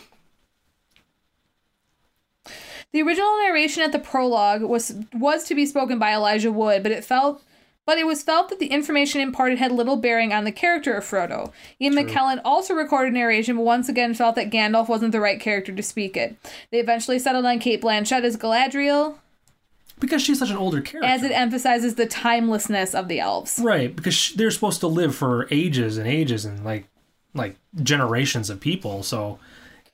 [SPEAKER 4] The original narration at the prologue was was to be spoken by Elijah Wood, but it felt but it was felt that the information imparted had little bearing on the character of Frodo. Ian McKellen also recorded narration, but once again felt that Gandalf wasn't the right character to speak it. They eventually settled on Cate Blanchett as Galadriel,
[SPEAKER 3] because she's such an older character.
[SPEAKER 4] as it emphasizes the timelessness of the elves.
[SPEAKER 3] right, because sh- they're supposed to live for ages and ages and like like generations of people, so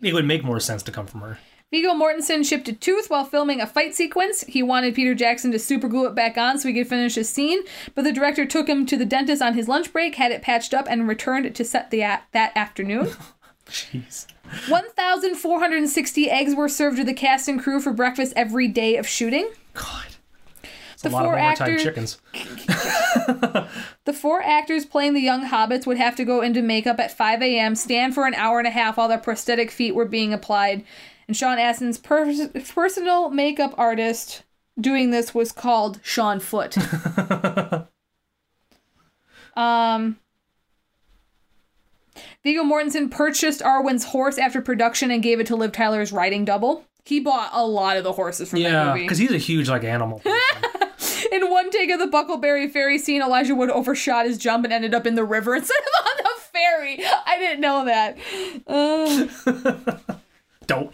[SPEAKER 3] it would make more sense to come from her.
[SPEAKER 4] Viggo Mortensen shipped a tooth while filming a fight sequence. He wanted Peter Jackson to superglue it back on so he could finish his scene, but the director took him to the dentist on his lunch break, had it patched up, and returned to set the a- that afternoon. <laughs>
[SPEAKER 3] Jeez.
[SPEAKER 4] 1,460 eggs were served to the cast and crew for breakfast every day of shooting.
[SPEAKER 3] God. It's
[SPEAKER 4] The
[SPEAKER 3] a lot of
[SPEAKER 4] four
[SPEAKER 3] overtime
[SPEAKER 4] actors-
[SPEAKER 3] chickens. <laughs>
[SPEAKER 4] The four actors playing the young hobbits would have to go into makeup at 5 a.m., stand for an hour and a half while their prosthetic feet were being applied. And Sean Astin's per- personal makeup artist doing this was called Sean Foot. <laughs> um, Viggo Mortensen purchased Arwen's horse after production and gave it to Liv Tyler's riding double. He bought a lot of the horses from that
[SPEAKER 3] Yeah,
[SPEAKER 4] movie.
[SPEAKER 3] because he's a huge like animal. <laughs>
[SPEAKER 4] In one take of the Bucklebury Ferry scene, Elijah Wood overshot his jump and ended up in the river <laughs> instead of on the ferry. I didn't know that. <laughs> Uh,
[SPEAKER 3] Don't.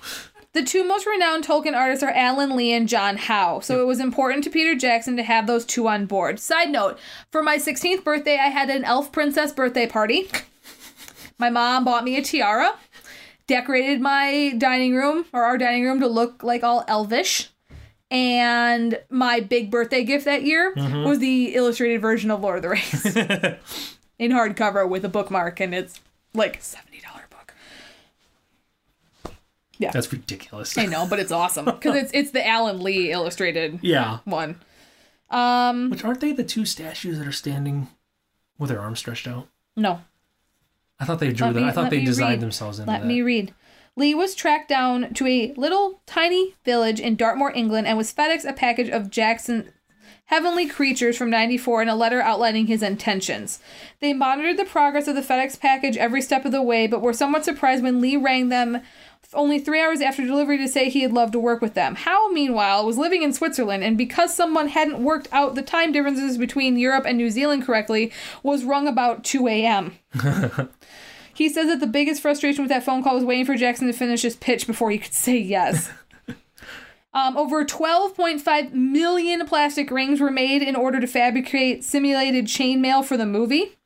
[SPEAKER 4] the two most renowned Tolkien artists are Alan Lee and John Howe, so it was important to Peter Jackson to have those two on board. Side note for my 16th birthday, I had an elf princess birthday party. My mom bought me a tiara, decorated my dining room or our dining room to look like all elvish. And my big birthday gift that year was the illustrated version of Lord of the Rings <laughs> in hardcover with a bookmark, and it's like a $70 book.
[SPEAKER 3] Yeah, that's ridiculous.
[SPEAKER 4] I know, but it's awesome because it's it's the Alan Lee illustrated
[SPEAKER 3] Yeah.
[SPEAKER 4] one. Um,
[SPEAKER 3] Which aren't they the two statues that are standing with their arms stretched out?
[SPEAKER 4] no,
[SPEAKER 3] I thought they drew
[SPEAKER 4] Let
[SPEAKER 3] them.
[SPEAKER 4] me-
[SPEAKER 3] I thought they designed
[SPEAKER 4] read.
[SPEAKER 3] themselves into
[SPEAKER 4] let
[SPEAKER 3] that.
[SPEAKER 4] me read. Lee was tracked down to a little tiny village in Dartmoor, England, and was FedEx a package of Jackson Heavenly Creatures from 94 and a letter outlining his intentions. They monitored the progress of the FedEx package every step of the way, but were somewhat surprised when Lee rang them only three hours after delivery to say he had loved to work with them. Howe, meanwhile, was living in Switzerland, and because someone hadn't worked out the time differences between Europe and New Zealand correctly, was rung about 2 a.m. <laughs> He says that the biggest frustration with that phone call was waiting for Jackson to finish his pitch before he could say yes. <laughs> Um, over 12.5 million plastic rings were made in order to fabricate simulated chainmail for the movie.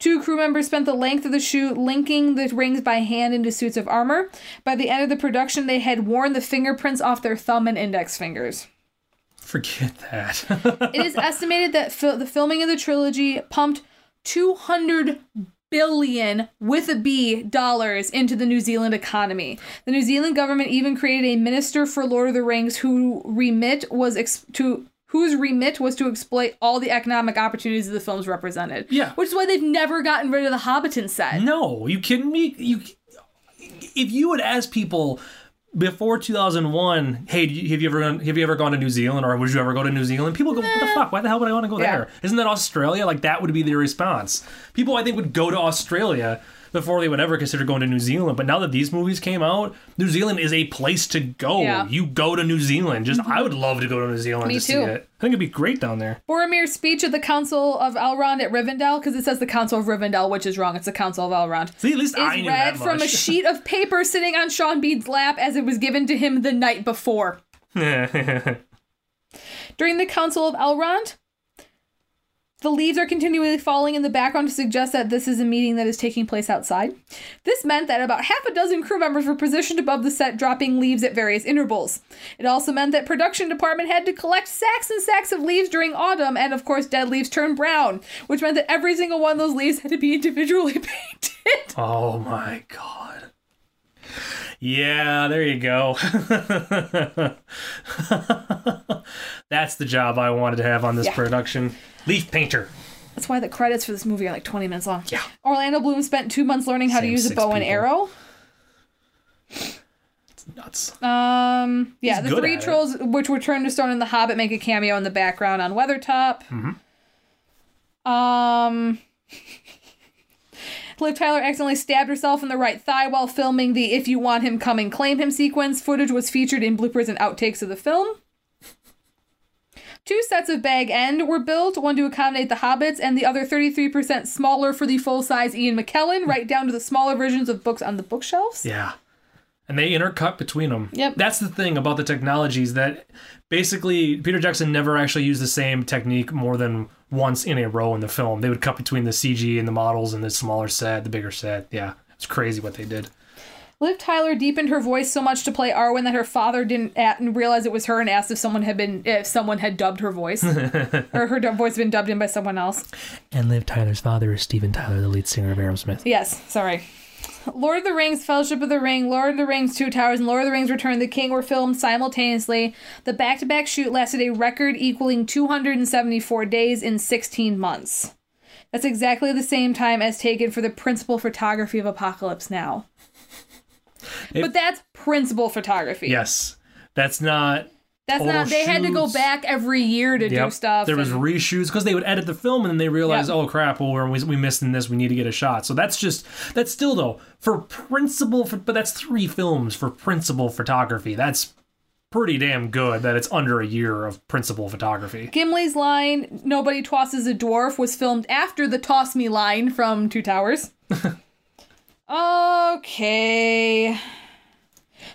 [SPEAKER 4] Two crew members spent the length of the shoot linking the rings by hand into suits of armor. By the end of the production, they had worn the fingerprints off their thumb and index fingers.
[SPEAKER 3] Forget that. <laughs>
[SPEAKER 4] It is estimated that fil- the filming of the trilogy pumped 200 billion with a B dollars into the New Zealand economy. The New Zealand government even created a minister for Lord of the Rings who remit was ex- to whose remit was to exploit all the economic opportunities the films represented.
[SPEAKER 3] Yeah.
[SPEAKER 4] Which is why they've never gotten rid of the Hobbiton set.
[SPEAKER 3] no, you kidding me? You, if you would ask people before 2001, hey, have you ever gone, have you ever gone to New Zealand or would you ever go to New Zealand? People go, what the fuck? Why the hell would I want to go
[SPEAKER 4] Yeah.
[SPEAKER 3] there? Isn't that Australia? Like that would be their response. People, I think, would go to Australia before they would ever consider going to New Zealand. But now that these movies came out, New Zealand is a place to go.
[SPEAKER 4] Yeah.
[SPEAKER 3] You go to New Zealand. Just mm-hmm. I would love to go to New Zealand
[SPEAKER 4] Me
[SPEAKER 3] to see
[SPEAKER 4] too.
[SPEAKER 3] it. I think it'd be great down there.
[SPEAKER 4] Boromir's speech at the Council of Elrond at Rivendell, because it says the Council of Rivendell, which is wrong. It's the Council of Elrond.
[SPEAKER 3] See, at least I
[SPEAKER 4] is
[SPEAKER 3] knew
[SPEAKER 4] read from a <laughs> sheet of paper sitting on Sean Bean's lap as it was given to him the night before. <laughs> During the Council of Elrond, The leaves are continually falling in the background to suggest that this is a meeting that is taking place outside. This meant that about half a dozen crew members were positioned above the set, dropping leaves at various intervals. It also meant that production department had to collect sacks and sacks of leaves during autumn, and of course, dead leaves turn brown, which meant that every single one of those leaves <laughs> had to be individually <laughs> painted.
[SPEAKER 3] Oh my god. Yeah, there you go. <laughs> That's the job I wanted to have on this
[SPEAKER 4] Yeah.
[SPEAKER 3] production. Leaf painter.
[SPEAKER 4] That's why the credits for this movie are like 20 minutes long.
[SPEAKER 3] Yeah.
[SPEAKER 4] Orlando Bloom spent two months learning how to use a bow and
[SPEAKER 3] people.
[SPEAKER 4] arrow.
[SPEAKER 3] Nuts.
[SPEAKER 4] Um, yeah,
[SPEAKER 3] He's
[SPEAKER 4] the three
[SPEAKER 3] at it.
[SPEAKER 4] trolls, which were turned to stone in The Hobbit, make a cameo in the background on Weathertop.
[SPEAKER 3] Mm-hmm.
[SPEAKER 4] Um, <laughs> Liv Tyler accidentally stabbed herself in the right thigh while filming the "If You Want Him, Come and Claim Him" sequence. Footage was featured in bloopers and outtakes of the film. Two sets of bag end were built, one to accommodate the hobbits, and the other 33% smaller for the full size Ian McKellen, right down to the smaller versions of books on the bookshelves.
[SPEAKER 3] Yeah. And they intercut between them.
[SPEAKER 4] Yep.
[SPEAKER 3] That's the thing about the technologies that basically Peter Jackson never actually used the same technique more than once in a row in the film. They would cut between the CG and the models and the smaller set, the bigger set. Yeah. It's crazy what they did.
[SPEAKER 4] Liv Tyler deepened her voice so much to play Arwen that her father didn't at realize it was her and asked if someone had been if someone had dubbed her voice <laughs> or her dub- voice had been dubbed in by someone else.
[SPEAKER 3] And Liv Tyler's father is Steven Tyler, the lead singer of Aerosmith.
[SPEAKER 4] Yes, sorry. Lord of the Rings, Fellowship of the Ring, Lord of the Rings, Two Towers, and Lord of the Rings Return of the King were filmed simultaneously. The back to back shoot lasted a record equaling 274 days in 16 months. That's exactly the same time as taken for the principal photography of Apocalypse Now.
[SPEAKER 3] It-
[SPEAKER 4] but that's principal photography.
[SPEAKER 3] Yes. That's not
[SPEAKER 4] That's
[SPEAKER 3] total
[SPEAKER 4] not. They had to go back every year to do stuff.
[SPEAKER 3] There was reshoots because they would edit the film and then they realized,
[SPEAKER 4] Yep.
[SPEAKER 3] oh crap, well we're, we we missed in this. We need to get a shot. So that's just that's still though for principal, but that's three films for principal photography. That's pretty damn good that it's under a year of principal photography.
[SPEAKER 4] Gimli's line, "Nobody tosses a dwarf," was filmed after the "Toss Me" line from Two Towers. <laughs> okay.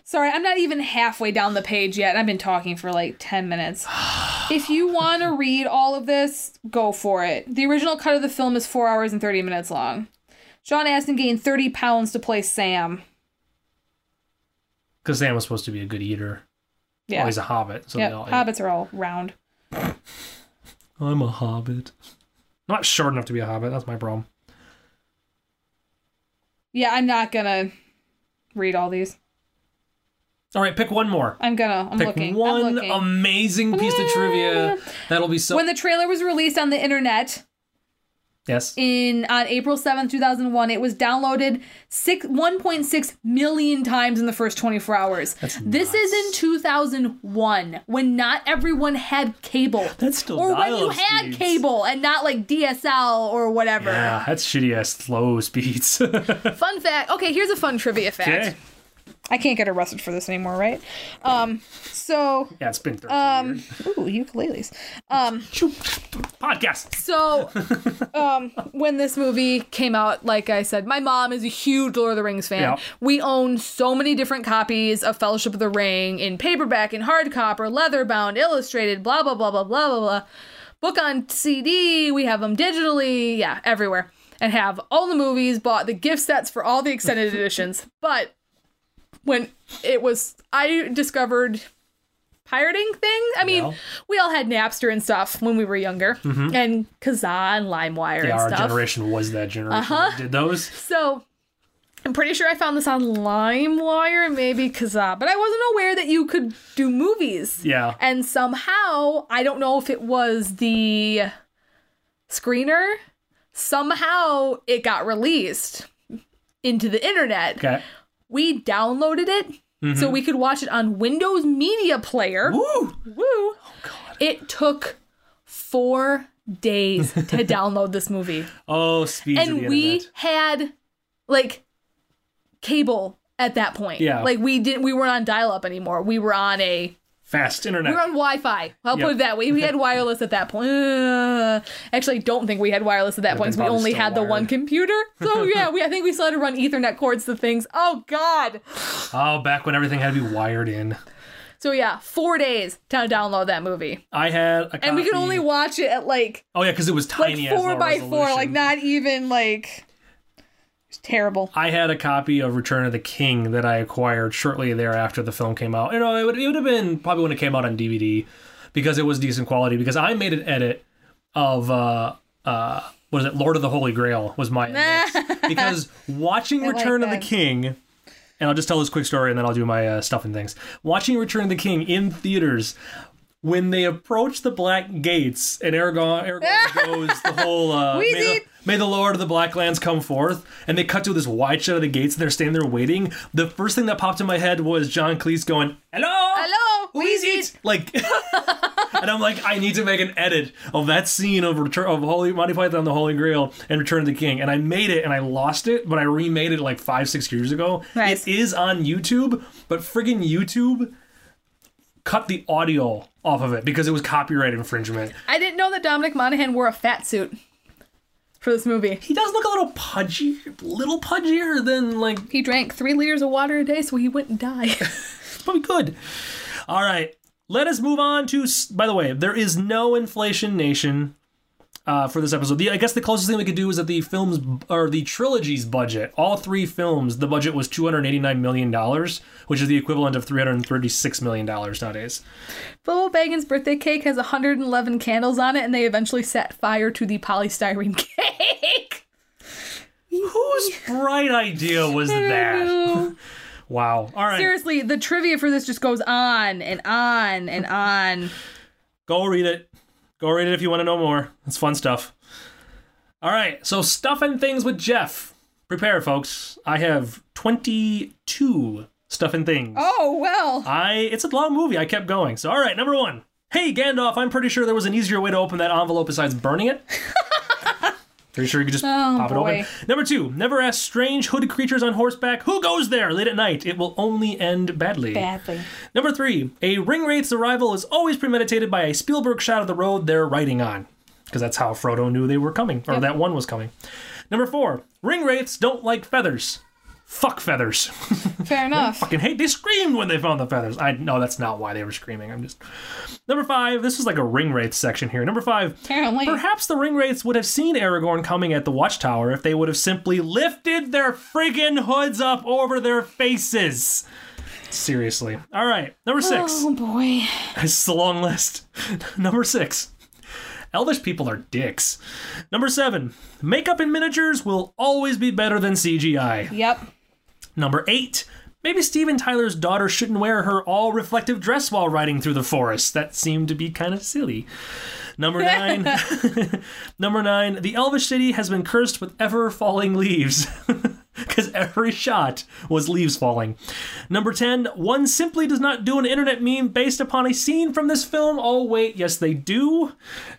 [SPEAKER 4] Sorry, I'm not even halfway down the page yet. I've been talking for like 10 minutes. <sighs> if you want to read all of this, go for it. The original cut of the film is 4 hours and 30 minutes long. Sean Astin gained 30 pounds to play Sam.
[SPEAKER 3] Because Sam was supposed to be a good eater.
[SPEAKER 4] Yeah.
[SPEAKER 3] Oh, he's a hobbit. So all
[SPEAKER 4] Hobbits are all round. <laughs>
[SPEAKER 3] I'm a hobbit. Not short enough to be a hobbit. That's my problem.
[SPEAKER 4] Yeah, I'm not gonna read all these.
[SPEAKER 3] All right, pick one more.
[SPEAKER 4] I'm gonna. I'm
[SPEAKER 3] Pick
[SPEAKER 4] looking. I'm
[SPEAKER 3] one
[SPEAKER 4] looking.
[SPEAKER 3] amazing piece of trivia ah. that'll be so.
[SPEAKER 4] when the trailer was released on the internet
[SPEAKER 3] yes.
[SPEAKER 4] in on April 7th, 2001, it was downloaded six 1.6 million times in the first 24 hours.
[SPEAKER 3] That's
[SPEAKER 4] this is in 2001 when not everyone had cable.
[SPEAKER 3] That's still
[SPEAKER 4] or when you
[SPEAKER 3] dial-up
[SPEAKER 4] had
[SPEAKER 3] speeds.
[SPEAKER 4] cable and not like DSL or whatever.
[SPEAKER 3] Yeah, that's shitty ass slow speeds. <laughs>
[SPEAKER 4] Fun fact. Okay, here's a fun trivia fact.
[SPEAKER 3] okay.
[SPEAKER 4] I can't get arrested for this anymore, right? Um, so
[SPEAKER 3] Yeah, it's been 13
[SPEAKER 4] um,
[SPEAKER 3] years.
[SPEAKER 4] ooh, ukuleles. Um,
[SPEAKER 3] Podcast.
[SPEAKER 4] So, <laughs> um, when this movie came out, like I said, my mom is a huge Lord of the Rings fan.
[SPEAKER 3] Yeah.
[SPEAKER 4] We own so many different copies of Fellowship of the Ring in paperback, in hardcover, leather bound, illustrated, blah blah blah blah blah blah blah. Book on CD. We have them digitally. Yeah, everywhere. And have all the movies. Bought the gift sets for all the extended <laughs> editions. But when it was, I discovered pirating things. I mean, we all had Napster and stuff when we were younger, and Kazaa and LimeWire
[SPEAKER 3] Mm-hmm. Yeah,
[SPEAKER 4] and
[SPEAKER 3] our
[SPEAKER 4] stuff.
[SPEAKER 3] generation was that generation
[SPEAKER 4] Uh-huh.
[SPEAKER 3] that did those.
[SPEAKER 4] So I'm pretty sure I found this on LimeWire, maybe Kazaa, but I wasn't aware that you could do movies.
[SPEAKER 3] Yeah.
[SPEAKER 4] And somehow, I don't know if it was the screener, somehow it got released into the internet.
[SPEAKER 3] Okay.
[SPEAKER 4] We downloaded it so mm-hmm. we could watch it on Windows Media Player.
[SPEAKER 3] Woo!
[SPEAKER 4] Woo! Oh god. It took 4 days <laughs> to download this movie.
[SPEAKER 3] Oh, speeds of
[SPEAKER 4] And we
[SPEAKER 3] internet.
[SPEAKER 4] had like cable at that point.
[SPEAKER 3] Yeah.
[SPEAKER 4] Like we didn't we weren't on dial up anymore. We were on a
[SPEAKER 3] Fast
[SPEAKER 4] we
[SPEAKER 3] internet.
[SPEAKER 4] were on Wi-Fi. I'll
[SPEAKER 3] Yep.
[SPEAKER 4] put it that way. We had wireless at that point. Uh, actually, I don't think we had wireless at that point. we only had the one computer. So <laughs> yeah, we I think we still had to run Ethernet cords to things. Oh God.
[SPEAKER 3] oh, back when everything had to be wired in.
[SPEAKER 4] So yeah, four days to download that movie,
[SPEAKER 3] I had a
[SPEAKER 4] and we could only watch it at like
[SPEAKER 3] Oh yeah, because it was
[SPEAKER 4] like
[SPEAKER 3] tiny. as
[SPEAKER 4] four by four, like not even like. It's terrible.
[SPEAKER 3] I had a copy of Return of the King that I acquired shortly thereafter the film came out. You know, it would, it would have been probably when it came out on DVD because it was decent quality. Because I made an edit of uh uh what is it? Lord of the Holy Grail was my <laughs> edit. because watching
[SPEAKER 4] I like
[SPEAKER 3] Return of the. King. And I'll just tell this quick story, and then I'll do my uh, stuff and things. Watching Return of the King in theaters, when they approach the Black Gates, and Aragorn, Aragorn <laughs> goes the whole uh, may, the,
[SPEAKER 4] Weezy.
[SPEAKER 3] May the Lord of the Blacklands come forth, and they cut to this wide shot of the gates, and they're standing there waiting. The first thing that popped in my head was John Cleese going, "Hello,
[SPEAKER 4] Hello,
[SPEAKER 3] who is it?" Like, <laughs> and I'm like, I need to make an edit of that scene of Return of Holy Monty Python the Holy Grail and Return of the King, and I made it, and I lost it, but I remade it like five six years ago.
[SPEAKER 4] Nice.
[SPEAKER 3] It is on YouTube, but friggin' YouTube cut the audio off of it because it was copyright infringement.
[SPEAKER 4] I didn't know that Dominic Monaghan wore a fat suit for this movie.
[SPEAKER 3] He does look a little pudgy, little pudgier than like
[SPEAKER 4] He drank three liters of water a day so he wouldn't die. <laughs>
[SPEAKER 3] probably good. All right, let us move on to. By the way, there is no inflation nation uh, for this episode. The, I guess the closest thing we could do is that the films or the trilogy's budget, all three films, the budget was two hundred eighty nine million dollars, which is the equivalent of three hundred thirty six million dollars nowadays.
[SPEAKER 4] Bilbo Baggins' birthday cake has 111 candles on it, and they eventually set fire to the polystyrene <laughs> cake.
[SPEAKER 3] Whose bright idea was that? <laughs> Wow. All right,
[SPEAKER 4] Seriously, the trivia for this just goes on and on and on.
[SPEAKER 3] go read it. Go read it if you want to know more. It's fun stuff. All right, so stuff and things with Jeff. Prepare, folks. I have 22 stuff and things.
[SPEAKER 4] Oh, well.
[SPEAKER 3] I it's a long movie. I kept going. So all right, number one. Hey Gandalf, I'm pretty sure there was an easier way to open that envelope besides burning it. <laughs> pretty sure you could just
[SPEAKER 4] Oh,
[SPEAKER 3] pop it open. Number two. Never ask strange hooded creatures on horseback who goes there late at night. It will only end badly.
[SPEAKER 4] Badly.
[SPEAKER 3] Number three, a ring wraith's arrival is always premeditated by a Spielberg shot of the road they're riding on. Because that's how Frodo knew they were coming, or
[SPEAKER 4] Yep.
[SPEAKER 3] that one was coming. Number four, ring wraiths don't like feathers. Fuck feathers. <laughs>
[SPEAKER 4] Fair enough.
[SPEAKER 3] Fucking hate. They screamed when they found the feathers. I know that's not why they were screaming. I'm just. Number five, this is like a ring wraith section here. Number five,
[SPEAKER 4] Apparently.
[SPEAKER 3] perhaps the ring wraiths would have seen Aragorn coming at the watchtower if they would have simply lifted their friggin' hoods up over their faces. Seriously. All right, number six.
[SPEAKER 4] Oh, boy.
[SPEAKER 3] This is a long list. <laughs> Number six. Elvish people are dicks. Number seven. Makeup in miniatures will always be better than CGI.
[SPEAKER 4] Yep.
[SPEAKER 3] Number eight. Maybe Steven Tyler's daughter shouldn't wear her all reflective dress while riding through the forest. That seemed to be kind of silly. Number nine. <laughs> <laughs> Number nine. The Elvish city has been cursed with ever falling leaves. <laughs> <laughs> Because every shot was leaves falling. Number 10. One simply does not do an internet meme based upon a scene from this film. Oh, wait, yes, they do.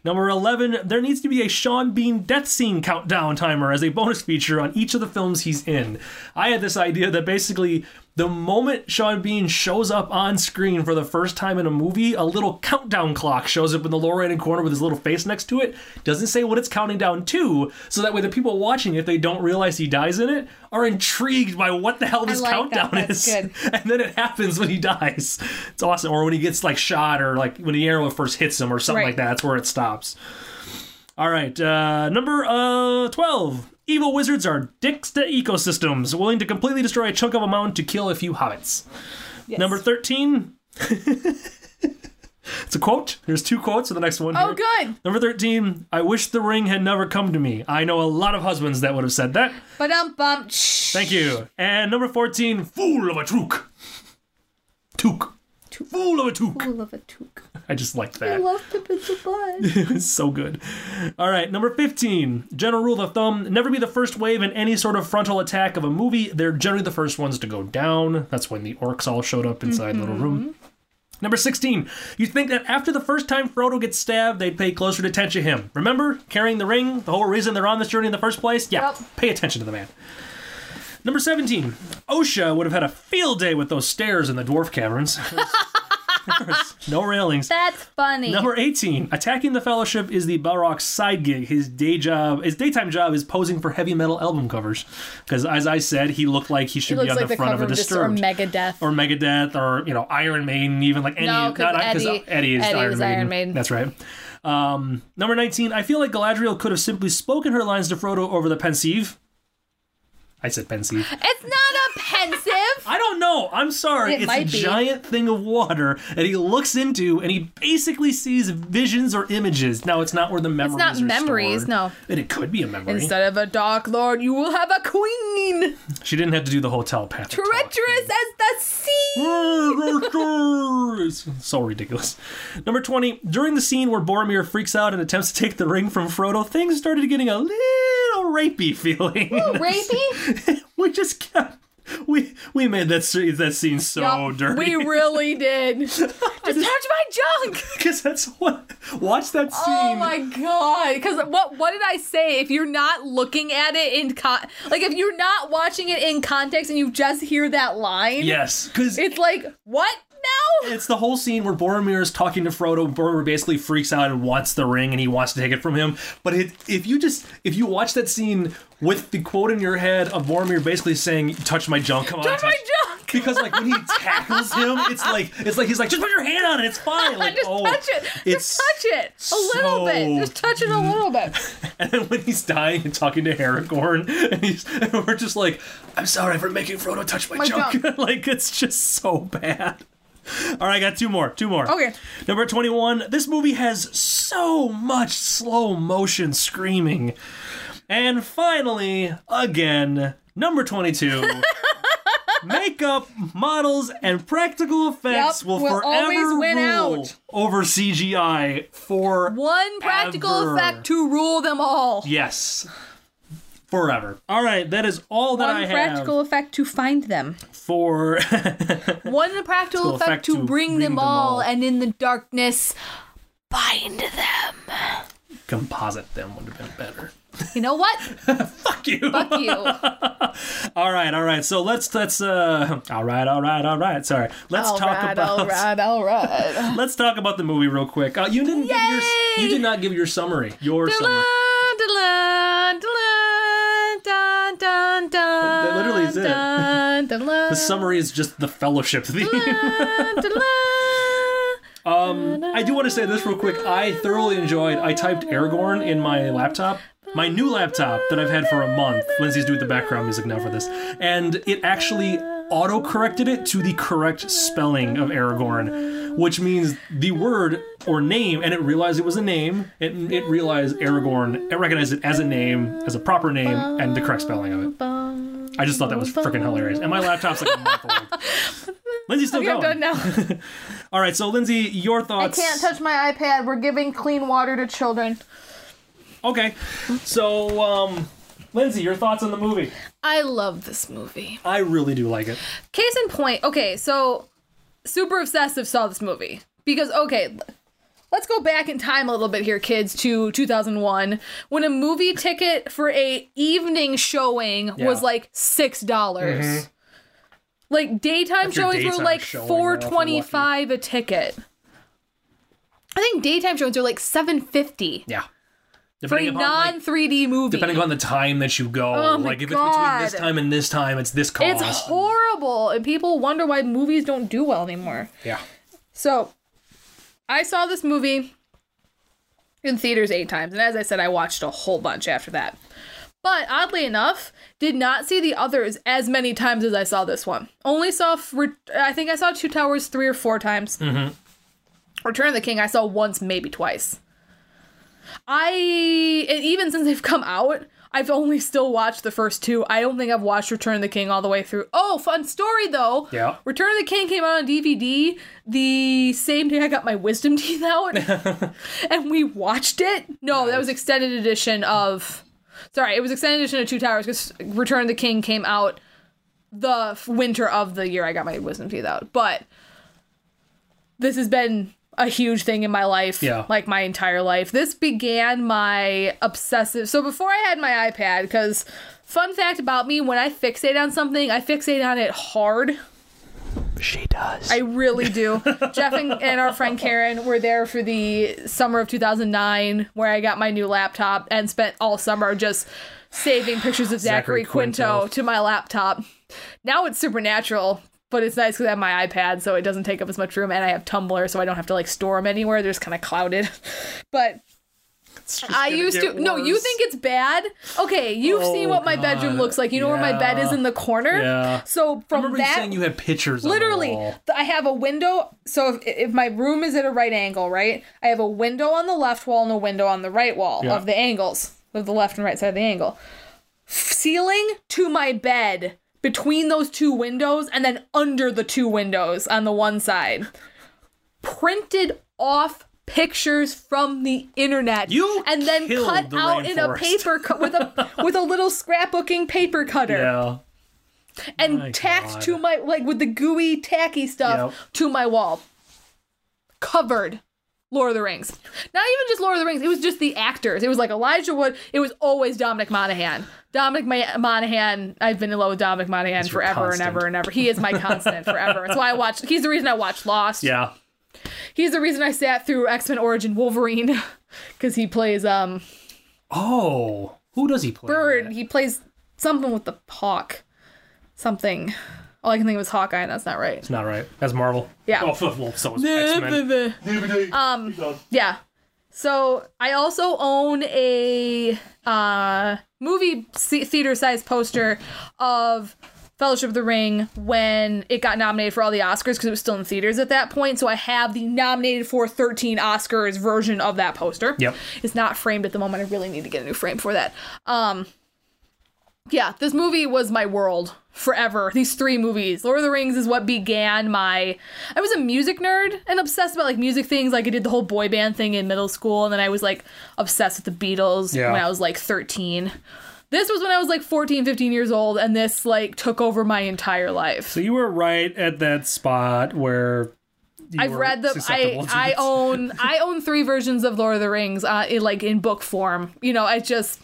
[SPEAKER 3] Number 11. There needs to be a Sean Bean death scene countdown timer as a bonus feature on each of the films he's in. I had this idea that basically the moment Sean Bean shows up on screen for the first time in a movie, a little countdown clock shows up in the lower right hand corner with his little face next to it. Doesn't say what it's counting down to, so that way the people watching, if they don't realize he dies in it, are intrigued by what the hell this
[SPEAKER 4] like that.
[SPEAKER 3] countdown
[SPEAKER 4] That's
[SPEAKER 3] is.
[SPEAKER 4] good. <laughs>
[SPEAKER 3] And then it happens when he dies. It's awesome. Or when he gets like shot, or like when the arrow first hits him, or something
[SPEAKER 4] Right.
[SPEAKER 3] like that. That's where it stops. All right, uh, number uh, 12. Evil wizards are dicks to ecosystems, willing to completely destroy a chunk of a mountain to kill a few hobbits.
[SPEAKER 4] Yes.
[SPEAKER 3] Number 13. <laughs> it's a quote. There's two quotes for the next one.
[SPEAKER 4] Oh,
[SPEAKER 3] here.
[SPEAKER 4] good.
[SPEAKER 3] Number 13. I wish the ring had never come to me. I know a lot of husbands that would have said that.
[SPEAKER 4] But um bum.
[SPEAKER 3] Thank you. And number 14. Fool of a trook. took. Took. Fool of a took.
[SPEAKER 4] I love a toque.
[SPEAKER 3] I just liked
[SPEAKER 4] I
[SPEAKER 3] that.
[SPEAKER 4] love Pippin so much.
[SPEAKER 3] It's so good. All right, number 15. General rule of thumb never be the first wave in any sort of frontal attack of a movie. They're generally the first ones to go down. That's when the orcs all showed up inside the little room. Mm-hmm. Number 16. You think that after the first time Frodo gets stabbed, they'd pay closer attention to him. Remember? Carrying the ring, the whole reason they're on this journey in the first place? Yeah,
[SPEAKER 4] Yep.
[SPEAKER 3] pay attention to the man. Number 17. OSHA would have had a field day with those stairs in the dwarf caverns. <laughs> no railings.
[SPEAKER 4] That's funny.
[SPEAKER 3] Number 18. Attacking the Fellowship is the Balrog's side gig. His day job, his daytime job is posing for heavy metal album covers. Because as I said, he looked like he should be on
[SPEAKER 4] like
[SPEAKER 3] the front of a
[SPEAKER 4] this or
[SPEAKER 3] Disturbed.
[SPEAKER 4] Megadeth.
[SPEAKER 3] or Megadeth, or you know Iron Maiden, even like any.
[SPEAKER 4] No,
[SPEAKER 3] not-
[SPEAKER 4] Eddie-
[SPEAKER 3] Eddie is
[SPEAKER 4] Eddie
[SPEAKER 3] Iron, Maiden.
[SPEAKER 4] Iron Maiden.
[SPEAKER 3] That's right. Um, number nineteen. I feel like Galadriel could have simply spoken her lines to Frodo over the pensieve. I said pensive.
[SPEAKER 4] it's not a pensive. <laughs>
[SPEAKER 3] I don't know. I'm sorry.
[SPEAKER 4] It
[SPEAKER 3] it's a
[SPEAKER 4] be.
[SPEAKER 3] giant thing of water that he looks into, and he basically sees visions or images. Now, it's not where the memories.
[SPEAKER 4] It's
[SPEAKER 3] not
[SPEAKER 4] memories,
[SPEAKER 3] stored.
[SPEAKER 4] no.
[SPEAKER 3] And it could be a memory.
[SPEAKER 4] Instead of a dark lord, you will have a queen.
[SPEAKER 3] she didn't have to do the whole telepathic. talk
[SPEAKER 4] Treacherous as the sea. <laughs>
[SPEAKER 3] So ridiculous. Number 20. During the scene where Boromir freaks out and attempts to take the ring from Frodo, things started getting a little rapey feeling.
[SPEAKER 4] Rapey? <laughs>
[SPEAKER 3] we just kept. We we made that that scene so
[SPEAKER 4] Yup,
[SPEAKER 3] dirty.
[SPEAKER 4] We really did. <laughs> Just touch my junk. <laughs>
[SPEAKER 3] because that's what. Watch that scene.
[SPEAKER 4] Oh my god! Because what what did I say? If you're not looking at it in con, like if you're not watching it in context and you just hear that line,
[SPEAKER 3] Yes, because
[SPEAKER 4] it's like what now?
[SPEAKER 3] it's the whole scene where Boromir is talking to Frodo. Boromir basically freaks out and wants the ring, and he wants to take it from him. But it, if you just if you watch that scene with the quote in your head of Boromir basically saying, "Touch my junk, come on,
[SPEAKER 4] Touch my junk.
[SPEAKER 3] because like when he tackles him, it's like it's like he's like, just put your hand on it, it's fine. <laughs> Like
[SPEAKER 4] just
[SPEAKER 3] oh,
[SPEAKER 4] touch it. Just touch it a little bit. Just touch it a little bit. <laughs>
[SPEAKER 3] And then when he's dying and talking to Aragorn, and he's and we're just like, I'm sorry for making Frodo touch my,
[SPEAKER 4] My
[SPEAKER 3] junk.
[SPEAKER 4] junk. <laughs>
[SPEAKER 3] like it's just so bad. <laughs> All right, I got two more. Two more.
[SPEAKER 4] Okay.
[SPEAKER 3] Number 21. This movie has so much slow motion screaming. And finally, again, number 22. <laughs> Makeup, models, and practical effects
[SPEAKER 4] Yep,
[SPEAKER 3] will,
[SPEAKER 4] will
[SPEAKER 3] forever
[SPEAKER 4] win
[SPEAKER 3] rule
[SPEAKER 4] out.
[SPEAKER 3] over CGI for
[SPEAKER 4] One practical effect to rule them all.
[SPEAKER 3] Yes. Forever. All right, that is all that
[SPEAKER 4] One
[SPEAKER 3] I have
[SPEAKER 4] practical effect to find them.
[SPEAKER 3] for. <laughs>
[SPEAKER 4] One practical effect,
[SPEAKER 3] effect
[SPEAKER 4] to, bring, them,
[SPEAKER 3] them
[SPEAKER 4] all,
[SPEAKER 3] all.
[SPEAKER 4] and in the darkness, bind them.
[SPEAKER 3] Composite them would have been better.
[SPEAKER 4] You know what? <laughs>
[SPEAKER 3] Fuck you.
[SPEAKER 4] Fuck you. <laughs>
[SPEAKER 3] All right, all right. So let's let's uh. All right, all right, all right. Sorry. Let's
[SPEAKER 4] all
[SPEAKER 3] talk
[SPEAKER 4] right,
[SPEAKER 3] about.
[SPEAKER 4] all right, all right.
[SPEAKER 3] Let's talk about the movie real quick. Uh, you didn't give your
[SPEAKER 4] Yay!
[SPEAKER 3] you did not give your summary. Your summary.
[SPEAKER 4] Dun, dun,
[SPEAKER 3] is it.
[SPEAKER 4] dun, dun,
[SPEAKER 3] The summary is just the Fellowship theme. Um, I do want to say this real quick. I thoroughly enjoyed. I typed Aragorn in my laptop, my new laptop that I've had for a month. Lindsay's doing the background music now for this, and it actually auto corrected it to the correct spelling of Aragorn, which means the word or name, and it realized it was a name. It it realized Aragorn. It recognized it as a name, as a proper name, and the correct spelling of it. I just thought that was freaking hilarious. And my laptop's like a month old. <laughs> Lindsay's still
[SPEAKER 4] Okay, I'm
[SPEAKER 3] going.
[SPEAKER 4] done now. <laughs>
[SPEAKER 3] All right, so Lindsay, your thoughts.
[SPEAKER 4] I can't touch my iPad. We're giving clean water to children.
[SPEAKER 3] Okay, so um, Lindsay, your thoughts on the movie?
[SPEAKER 4] I love this movie.
[SPEAKER 3] I really do like it.
[SPEAKER 4] Case in point, okay, so super obsessive saw this movie because okay, let's go back in time a little bit here, kids, to 2001 when a movie ticket for a evening showing was
[SPEAKER 3] Yeah. Mm-hmm.
[SPEAKER 4] like six dollars. Like daytime
[SPEAKER 3] your
[SPEAKER 4] showings were like four twenty five a ticket. I think daytime showings are like seven fifty
[SPEAKER 3] Yeah.
[SPEAKER 4] for a
[SPEAKER 3] Depending upon, like,
[SPEAKER 4] non three D movie.
[SPEAKER 3] depending on the time that you go,
[SPEAKER 4] Oh
[SPEAKER 3] like if it's between this time and this time, it's this cost.
[SPEAKER 4] it's horrible, and people wonder why movies don't do well anymore.
[SPEAKER 3] Yeah.
[SPEAKER 4] So, I saw this movie in theaters eight times, and as I said, I watched a whole bunch after that. But oddly enough, did not see the others as many times as I saw this one. Only saw, I think I saw Two Towers three or four times. Mm-hmm. Return of the King, I saw once, maybe twice. I, and even since they've come out, I've only still watched the first two. I don't think I've watched Return of the King all the way through. Oh, fun story though.
[SPEAKER 3] Yeah.
[SPEAKER 4] Return of the King came out on DVD the same day I got my wisdom <laughs> teeth out. <laughs> and we watched it. No, that was extended edition of Sorry, it was extended edition of Two Towers because Return of the King came out the winter of the year I got my wisdom teeth out. But this has been a huge thing in my life,
[SPEAKER 3] Yeah.
[SPEAKER 4] like my entire life. This began my obsessive. So before I had my iPad, because fun fact about me, when I fixate on something, I fixate on it hard.
[SPEAKER 3] She does.
[SPEAKER 4] I really <laughs> do. Jeff and, and our friend Karen were there for the summer of 2009, where I got my new laptop and spent all summer just saving pictures of Zachary,
[SPEAKER 3] Zachary
[SPEAKER 4] Quinto,
[SPEAKER 3] Quinto.
[SPEAKER 4] to my laptop. Now it's supernatural, but it's nice because I have my iPad, so it doesn't take up as much room, and I have Tumblr, so I don't have to like store them anywhere. They're just kind of clouded. <laughs> But I used to. No, you think it's bad? Okay, you've oh, seen
[SPEAKER 3] Oh,
[SPEAKER 4] what my bedroom looks like. You know where my bed is in the corner.
[SPEAKER 3] Yeah.
[SPEAKER 4] So
[SPEAKER 3] I
[SPEAKER 4] from
[SPEAKER 3] remember you
[SPEAKER 4] that,
[SPEAKER 3] saying you had pictures. on the
[SPEAKER 4] literally
[SPEAKER 3] wall.
[SPEAKER 4] i have a window so if, if my room is at a right angle right i have a window on the left wall and a window on the right wall
[SPEAKER 3] Yeah.
[SPEAKER 4] of the angles of the left and right side of the angle ceiling to my bed between those two windows and then under the two windows on the one side printed off pictures from the internet
[SPEAKER 3] You
[SPEAKER 4] and then cut
[SPEAKER 3] the
[SPEAKER 4] out in a paper cut with a <laughs> with a little scrapbooking paper cutter
[SPEAKER 3] Yeah.
[SPEAKER 4] and
[SPEAKER 3] My
[SPEAKER 4] tacked
[SPEAKER 3] God.
[SPEAKER 4] to my like with the gooey tacky stuff
[SPEAKER 3] Yep.
[SPEAKER 4] to my wall covered lord of the rings. Not even just lord of the rings it was just the actors. It was like elijah wood it was always dominic monaghan. Dominic Ma- monaghan i've been in love with dominic monaghan forever and ever and ever. He is my constant <laughs> forever. That's why i watched he's the reason i watched lost.
[SPEAKER 3] Yeah.
[SPEAKER 4] he's the reason i sat through x-men origin wolverine <laughs> because he plays um
[SPEAKER 3] Oh, who does he play?
[SPEAKER 4] bird. he plays something with the hawk. Something all i can think of is hawkeye and that's not right
[SPEAKER 3] It's not right. That's Marvel.
[SPEAKER 4] Yeah.
[SPEAKER 3] Oh, well, so is X Men.
[SPEAKER 4] um yeah so i also own a uh movie theater size poster of fellowship of the ring when it got nominated for all the oscars because it was still in theaters at that point so i have the nominated for 13 oscars version of that poster
[SPEAKER 3] Yep.
[SPEAKER 4] it's not framed at the moment i really need to get a new frame for that um yeah, this movie was my world forever. These three movies. Lord of the Rings is what began my I was a music nerd and obsessed about like music things. Like I did the whole boy band thing in middle school and then I was like obsessed with the Beatles
[SPEAKER 3] Yeah.
[SPEAKER 4] when I was like 13. This was when I was like 14, 15 years old and this like took over my entire life.
[SPEAKER 3] So you were right at that spot where
[SPEAKER 4] I've read the I I own <laughs> I own three versions of Lord of the Rings uh in like in book form. You know, I just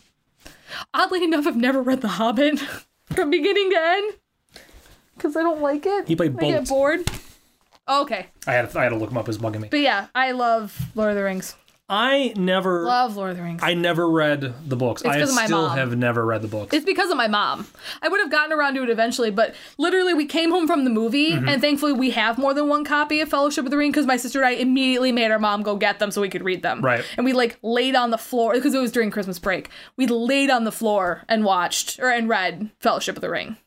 [SPEAKER 4] oddly enough I've never read The Hobbit <laughs> from beginning to end cuz I don't like it.
[SPEAKER 3] He played
[SPEAKER 4] I get bored. Oh, okay.
[SPEAKER 3] I had I had to look him up. It was bugging me.
[SPEAKER 4] But yeah, I love Lord of the Rings.
[SPEAKER 3] I never
[SPEAKER 4] Love Lord of the Rings.
[SPEAKER 3] I never read the books. I
[SPEAKER 4] of my
[SPEAKER 3] still
[SPEAKER 4] mom.
[SPEAKER 3] have never read the books.
[SPEAKER 4] it's because of my mom. I would have gotten around to it eventually, but literally, we came home from the movie,
[SPEAKER 3] Mm-hmm.
[SPEAKER 4] and thankfully, we have more than one copy of Fellowship of the Ring because my sister and I immediately made our mom go get them so we could read them.
[SPEAKER 3] Right.
[SPEAKER 4] And we like laid on the floor because it was during Christmas break. We laid on the floor and watched or and read Fellowship of the Ring,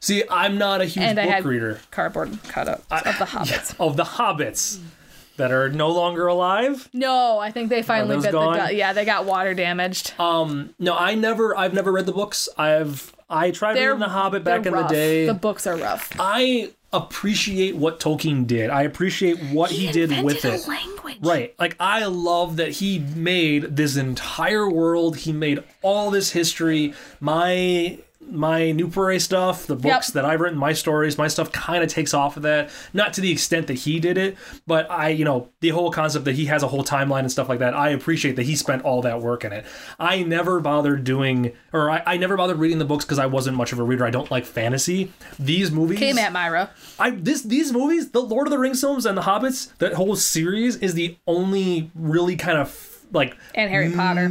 [SPEAKER 3] See, I'm not a huge
[SPEAKER 4] and I
[SPEAKER 3] book reader
[SPEAKER 4] cardboard cutouts of the <laughs> hobbits.
[SPEAKER 3] of the hobbits that are no longer alive.
[SPEAKER 4] No, I think they finally
[SPEAKER 3] those
[SPEAKER 4] bit
[SPEAKER 3] gone?
[SPEAKER 4] the dust. Yeah, they got water damaged.
[SPEAKER 3] Um, no, I never I've never read the books. I've I tried
[SPEAKER 4] They're
[SPEAKER 3] reading the Hobbit back
[SPEAKER 4] they're
[SPEAKER 3] in the day.
[SPEAKER 4] The books are rough.
[SPEAKER 3] I appreciate what Tolkien did. I appreciate what he, did with
[SPEAKER 4] invented
[SPEAKER 3] it.
[SPEAKER 4] language.
[SPEAKER 3] Right. Like I love that he made this entire world. He made all this history. My my New Prairie stuff, the books
[SPEAKER 4] Yep.
[SPEAKER 3] that I've written, my stories, my stuff kind of takes off of that. Not to the extent that he did it, but I, you know, the whole concept that he has a whole timeline and stuff like that. I appreciate that he spent all that work in it. I never bothered doing, or I, I never bothered reading the books because I wasn't much of a reader. I don't like fantasy. These movies,
[SPEAKER 4] Came at Myra.
[SPEAKER 3] I this these movies, the Lord of the Rings films and the Hobbits, that whole series is the only really kind of like
[SPEAKER 4] And Harry Potter.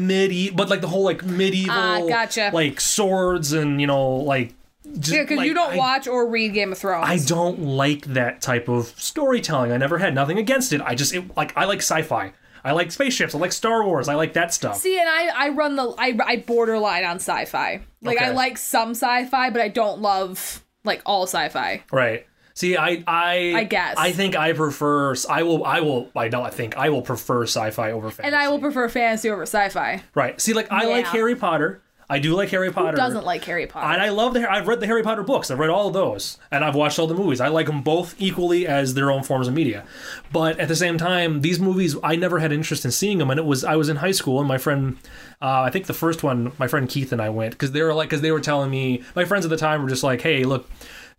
[SPEAKER 3] but like the whole like medieval,
[SPEAKER 4] Ah, gotcha.
[SPEAKER 3] like swords and you know like just
[SPEAKER 4] Yeah, because
[SPEAKER 3] like,
[SPEAKER 4] you don't
[SPEAKER 3] I,
[SPEAKER 4] watch or read Game of Thrones.
[SPEAKER 3] I don't like that type of storytelling. I never had nothing against it. I just it, like I like sci-fi. I like spaceships. I like Star Wars. I like that stuff.
[SPEAKER 4] See, and I, I run the I, I borderline on sci-fi. Like I like some sci-fi, but I don't love like all sci-fi.
[SPEAKER 3] Right. See, I, I,
[SPEAKER 4] I guess.
[SPEAKER 3] I think I prefer. I will. I will. I don't. I think I will prefer sci-fi over fantasy.
[SPEAKER 4] And I will prefer fantasy over sci-fi.
[SPEAKER 3] Right. See, like I like Harry Potter. I do like Harry Potter.
[SPEAKER 4] Doesn't like Harry Potter.
[SPEAKER 3] And I love the. I've read the Harry Potter books. I've read all of those, and I've watched all the movies. I like them both equally as their own forms of media. But at the same time, these movies, I never had interest in seeing them. And it was I was in high school, and my friend, uh, I think the first one, my friend Keith and I went because they were like, because they were telling me, my friends at the time were just like, hey, look,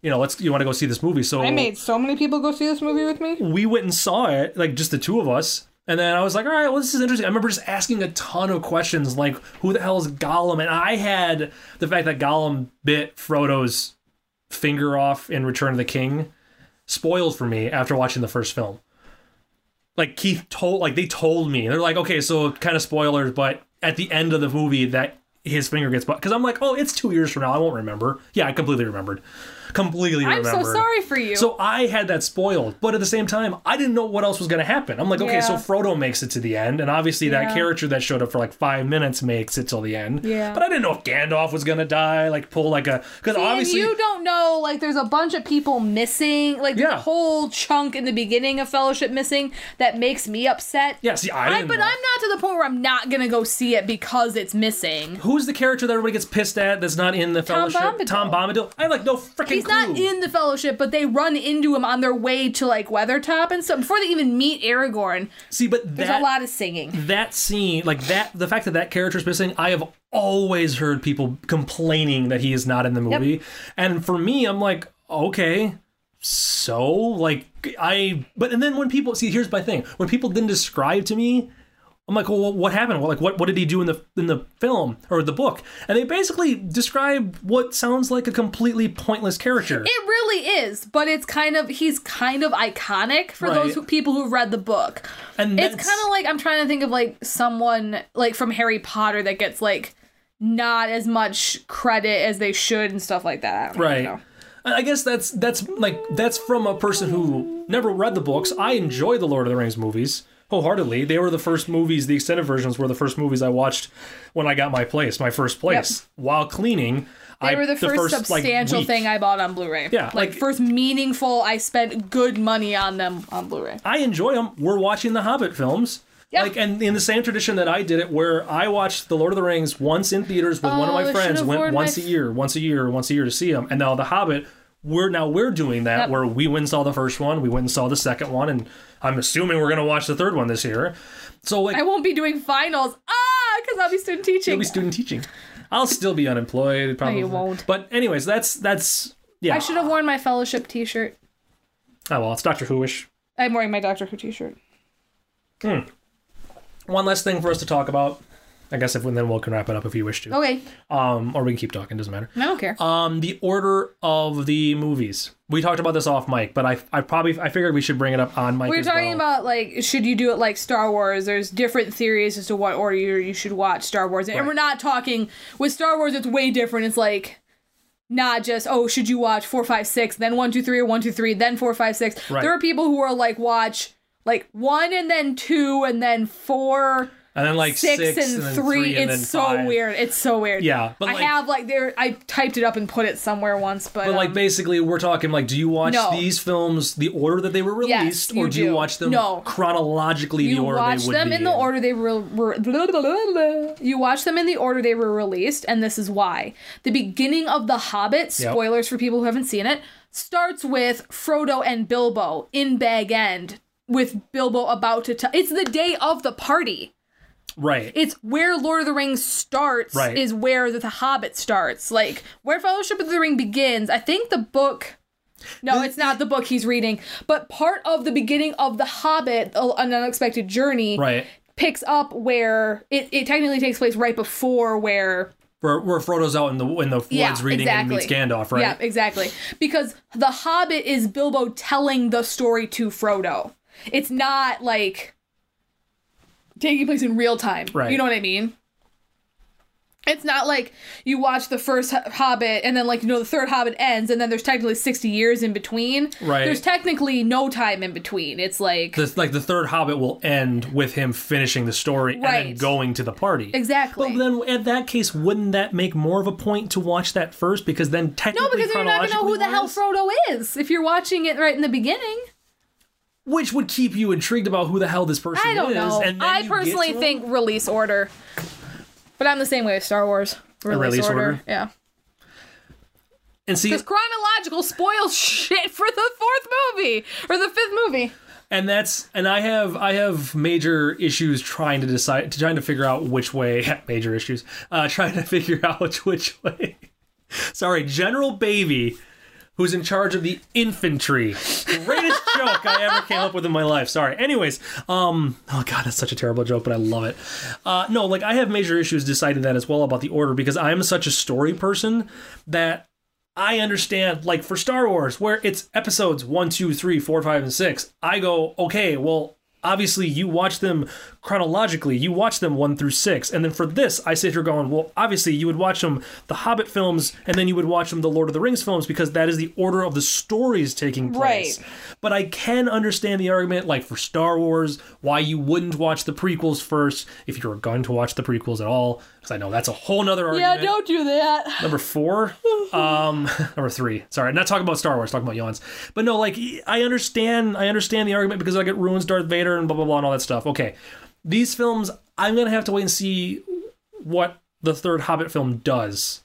[SPEAKER 3] you know, let's, you want to go see this movie? So I made
[SPEAKER 4] so many people go see this movie with me.
[SPEAKER 3] we went and saw it, like just the two of us. And then I was like, all right, well, this is interesting. I remember just asking a ton of questions, like, who the hell is Gollum? And I had the fact that Gollum bit Frodo's finger off in Return of the King. spoiled for me after watching the first film. Like Keith told, like they told me, they're like, okay, so kind of spoilers, but at the end of the movie, that his finger gets because I'm like, oh, it's two years from now, I won't remember. Yeah, I completely remembered, completely
[SPEAKER 4] I'm
[SPEAKER 3] remembered.
[SPEAKER 4] so sorry for you.
[SPEAKER 3] So I had that spoiled, but at the same time, I didn't know what else was going to happen. I'm like, okay, so Frodo makes it to the end, and obviously that
[SPEAKER 4] Yeah.
[SPEAKER 3] character that showed up for like five minutes makes it till the end.
[SPEAKER 4] Yeah.
[SPEAKER 3] But I didn't know if Gandalf was going to die, like pull like a because obviously
[SPEAKER 4] you don't know, like, there's a bunch of people missing. Like, there's
[SPEAKER 3] Yeah.
[SPEAKER 4] a whole chunk in the beginning of Fellowship missing that makes me upset.
[SPEAKER 3] yeah. See, I
[SPEAKER 4] I, but
[SPEAKER 3] know.
[SPEAKER 4] I'm not to the point where I'm not gonna go see it because it's missing.
[SPEAKER 3] Who's the character that everybody gets pissed at that's not in the
[SPEAKER 4] Tom
[SPEAKER 3] Fellowship?
[SPEAKER 4] Bombadil.
[SPEAKER 3] Tom Bombadil. I have like no freaking
[SPEAKER 4] He's
[SPEAKER 3] clue.
[SPEAKER 4] not in the Fellowship, but they run into him on their way to like Weathertop and stuff before they even meet Aragorn.
[SPEAKER 3] See, but
[SPEAKER 4] There's a lot of singing.
[SPEAKER 3] that scene, like that, the fact that that character's missing, I have always heard people complaining that he is not in the movie, and for me, I'm like, okay, so like I, but and then when people see, here's my thing: when people then describe to me. I'm like, well, what happened? Well, like, what what did he do in the in the film or the book? And they basically describe what sounds like a completely pointless character.
[SPEAKER 4] It really is, but it's kind of he's kind of iconic for
[SPEAKER 3] Right.
[SPEAKER 4] those who, people who read the book.
[SPEAKER 3] and
[SPEAKER 4] It's kind of like I'm trying to think of like someone like from Harry Potter that gets like not as much credit as they should and stuff like that.
[SPEAKER 3] Right
[SPEAKER 4] know.
[SPEAKER 3] i guess that's that's like that's from a person who never read the books i enjoy the lord of the rings movies wholeheartedly they were the first movies the extended versions were the first movies i watched when i got my place my first place while cleaning
[SPEAKER 4] They
[SPEAKER 3] I,
[SPEAKER 4] were the, first
[SPEAKER 3] like,
[SPEAKER 4] substantial
[SPEAKER 3] week.
[SPEAKER 4] thing I bought on Blu-ray.
[SPEAKER 3] Yeah,
[SPEAKER 4] like,
[SPEAKER 3] like-
[SPEAKER 4] first meaningful. I spent good money on them on Blu-ray.
[SPEAKER 3] I enjoy them. We're watching the Hobbit films.
[SPEAKER 4] Yeah.
[SPEAKER 3] Like, and in the same tradition that I did it, where I watched The Lord of the Rings once in theaters with one of
[SPEAKER 4] Oh,
[SPEAKER 3] my friends, went once
[SPEAKER 4] my
[SPEAKER 3] a year, once a year, once a year to see them. And now The Hobbit, we're now we're doing that
[SPEAKER 4] Yep.
[SPEAKER 3] where we went and saw the first one, we went and saw the second one, and I'm assuming we're gonna watch the third one this year. So like,
[SPEAKER 4] I won't be doing finals. Ah, because I'll be student teaching.
[SPEAKER 3] I'll be student teaching. I'll still be unemployed, <laughs> probably.
[SPEAKER 4] won't.
[SPEAKER 3] But anyways, that's that's yeah.
[SPEAKER 4] I should have worn my fellowship T-shirt.
[SPEAKER 3] Oh well, it's Doctor Who-ish.
[SPEAKER 4] I'm wearing my Doctor Who T-shirt. Hmm.
[SPEAKER 3] One less thing for us to talk about. I guess if then we can wrap it up if you wish to.
[SPEAKER 4] Okay,
[SPEAKER 3] Um, or we can keep talking. Doesn't matter.
[SPEAKER 4] I don't care.
[SPEAKER 3] Um, the order of the movies. We talked about this off mic, but I, I probably I figured we should bring it up on mic.
[SPEAKER 4] We're talking
[SPEAKER 3] well.
[SPEAKER 4] about like should you do it like Star Wars? There's different theories as to what order you you should watch Star Wars, and
[SPEAKER 3] Right.
[SPEAKER 4] we're not talking with Star Wars. It's way different. It's like not just oh should you watch four five six then one two three or one two three then four five six.
[SPEAKER 3] Right.
[SPEAKER 4] There are people who are like watch like one and then two and then four.
[SPEAKER 3] And then like
[SPEAKER 4] Six,
[SPEAKER 3] six,
[SPEAKER 4] and,
[SPEAKER 3] then
[SPEAKER 4] three,
[SPEAKER 3] and
[SPEAKER 4] it's so
[SPEAKER 3] five.
[SPEAKER 4] weird. It's so weird.
[SPEAKER 3] Yeah, but
[SPEAKER 4] I
[SPEAKER 3] like-
[SPEAKER 4] have like there. I typed it up and put it somewhere once, but,
[SPEAKER 3] But like
[SPEAKER 4] um,
[SPEAKER 3] basically, we're talking like, do you watch
[SPEAKER 4] No.
[SPEAKER 3] these films the order that they were released,
[SPEAKER 4] you
[SPEAKER 3] or do you watch them
[SPEAKER 4] No.
[SPEAKER 3] chronologically
[SPEAKER 4] you
[SPEAKER 3] the order
[SPEAKER 4] watch
[SPEAKER 3] they would
[SPEAKER 4] them
[SPEAKER 3] be
[SPEAKER 4] in the order they were, were blah, <laughs> blah, blah, you watch them in the order they were released and this is why the beginning of the hobbit
[SPEAKER 3] Yep.
[SPEAKER 4] spoilers for people who haven't seen it starts with frodo and bilbo in bag end with bilbo about to t- it's the day of the party
[SPEAKER 3] Right.
[SPEAKER 4] it's where lord of the rings starts
[SPEAKER 3] Right.
[SPEAKER 4] is where the, the hobbit starts like where fellowship of the ring begins i think the book no, it's not the book he's reading, but part of the beginning of The Hobbit, An Unexpected Journey,
[SPEAKER 3] right.
[SPEAKER 4] picks up where it, it technically takes place right before where
[SPEAKER 3] Where, where Frodo's out in the in the woods
[SPEAKER 4] yeah
[SPEAKER 3] reading
[SPEAKER 4] exactly
[SPEAKER 3] and meets Gandalf, right?
[SPEAKER 4] yeah exactly because the Hobbit is Bilbo telling the story to Frodo. It's not like taking place in real time.
[SPEAKER 3] Right.
[SPEAKER 4] You know what I mean? It's not like you watch the first Hobbit and then like you know the third Hobbit ends and then there's technically 60 years in between.
[SPEAKER 3] Right.
[SPEAKER 4] There's technically no time in between. It's like
[SPEAKER 3] The, like the third Hobbit will end with him finishing the story and then going to the party.
[SPEAKER 4] exactly.
[SPEAKER 3] But then, in that case, wouldn't that make more of a point to watch that first? Because then technically,
[SPEAKER 4] no, because you're not gonna know who the hell Frodo is if you're watching it right in the beginning.
[SPEAKER 3] Which would keep you intrigued about who the hell this person
[SPEAKER 4] I don't
[SPEAKER 3] is.
[SPEAKER 4] know.
[SPEAKER 3] And
[SPEAKER 4] I personally think release order. But I'm the same way with Star Wars. Release,
[SPEAKER 3] release
[SPEAKER 4] order.
[SPEAKER 3] order?
[SPEAKER 4] Yeah.
[SPEAKER 3] and see,
[SPEAKER 4] Because chronological spoils <laughs> shit for the fourth movie or the fifth movie.
[SPEAKER 3] and that's and I have I have major issues trying to decide trying to figure out which way <laughs> major issues uh trying to figure out <laughs> which way. Sorry, General Baby. Who's in charge of the infantry? Greatest <laughs> joke I ever came up with in my life. Sorry. Anyways, um, oh god, that's such a terrible joke, but I love it. Uh, no, like I have major issues deciding that as well about the order because I'm such a story person that I understand, like for Star Wars, where it's episodes one, two, three, four, five, and six. I go, okay, well, obviously you watch them chronologically. You watch them one through six, and then for this, I sit here going, well, obviously you would watch them the Hobbit films, and then you would watch them the Lord of the Rings films because that is the order of the stories taking place.
[SPEAKER 4] Right.
[SPEAKER 3] But I can understand the argument, like for Star Wars, why you wouldn't watch the prequels first if you were going to watch the prequels at all. Because I know that's a whole nother argument.
[SPEAKER 4] Yeah, don't do that.
[SPEAKER 3] Number four, <laughs> um, <laughs> number three. Sorry, I'm not talking about Star Wars. Talking about yawns. But no, like I understand. I understand the argument because like it ruins Darth Vader and blah blah blah and all that stuff. Okay, these films, I'm gonna have to wait and see what the third Hobbit film does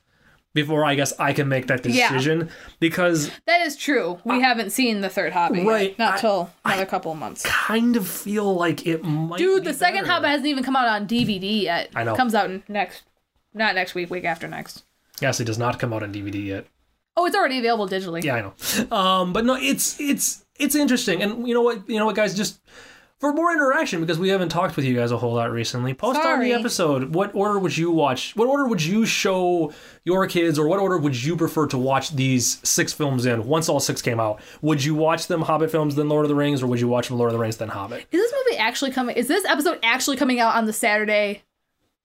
[SPEAKER 3] before I guess I can make that
[SPEAKER 4] Yeah.
[SPEAKER 3] decision because
[SPEAKER 4] That is true. We haven't seen the third Hobbit yet.
[SPEAKER 3] Right,
[SPEAKER 4] Not
[SPEAKER 3] I-
[SPEAKER 4] till another couple of months.
[SPEAKER 3] kind of feel like it might.
[SPEAKER 4] Dude,
[SPEAKER 3] be
[SPEAKER 4] the second
[SPEAKER 3] better.
[SPEAKER 4] Hobbit hasn't even come out on DVD yet.
[SPEAKER 3] I know.
[SPEAKER 4] Comes out next, not next week, week after next.
[SPEAKER 3] Yes, it does not come out on DVD yet.
[SPEAKER 4] Oh, it's already available digitally.
[SPEAKER 3] Yeah, I know. Um, but no, it's it's it's interesting, and you know what? You know what, guys? Just for more interaction, because we haven't talked with you guys a whole lot recently. Post on the episode. What order would you watch? What order would you show your kids, or what order would you prefer to watch these six films in? Once all six came out, would you watch them Hobbit films, then Lord of the Rings, or would you watch them Lord of the Rings, then Hobbit?
[SPEAKER 4] Is this movie actually coming? Is this episode actually coming out on the Saturday,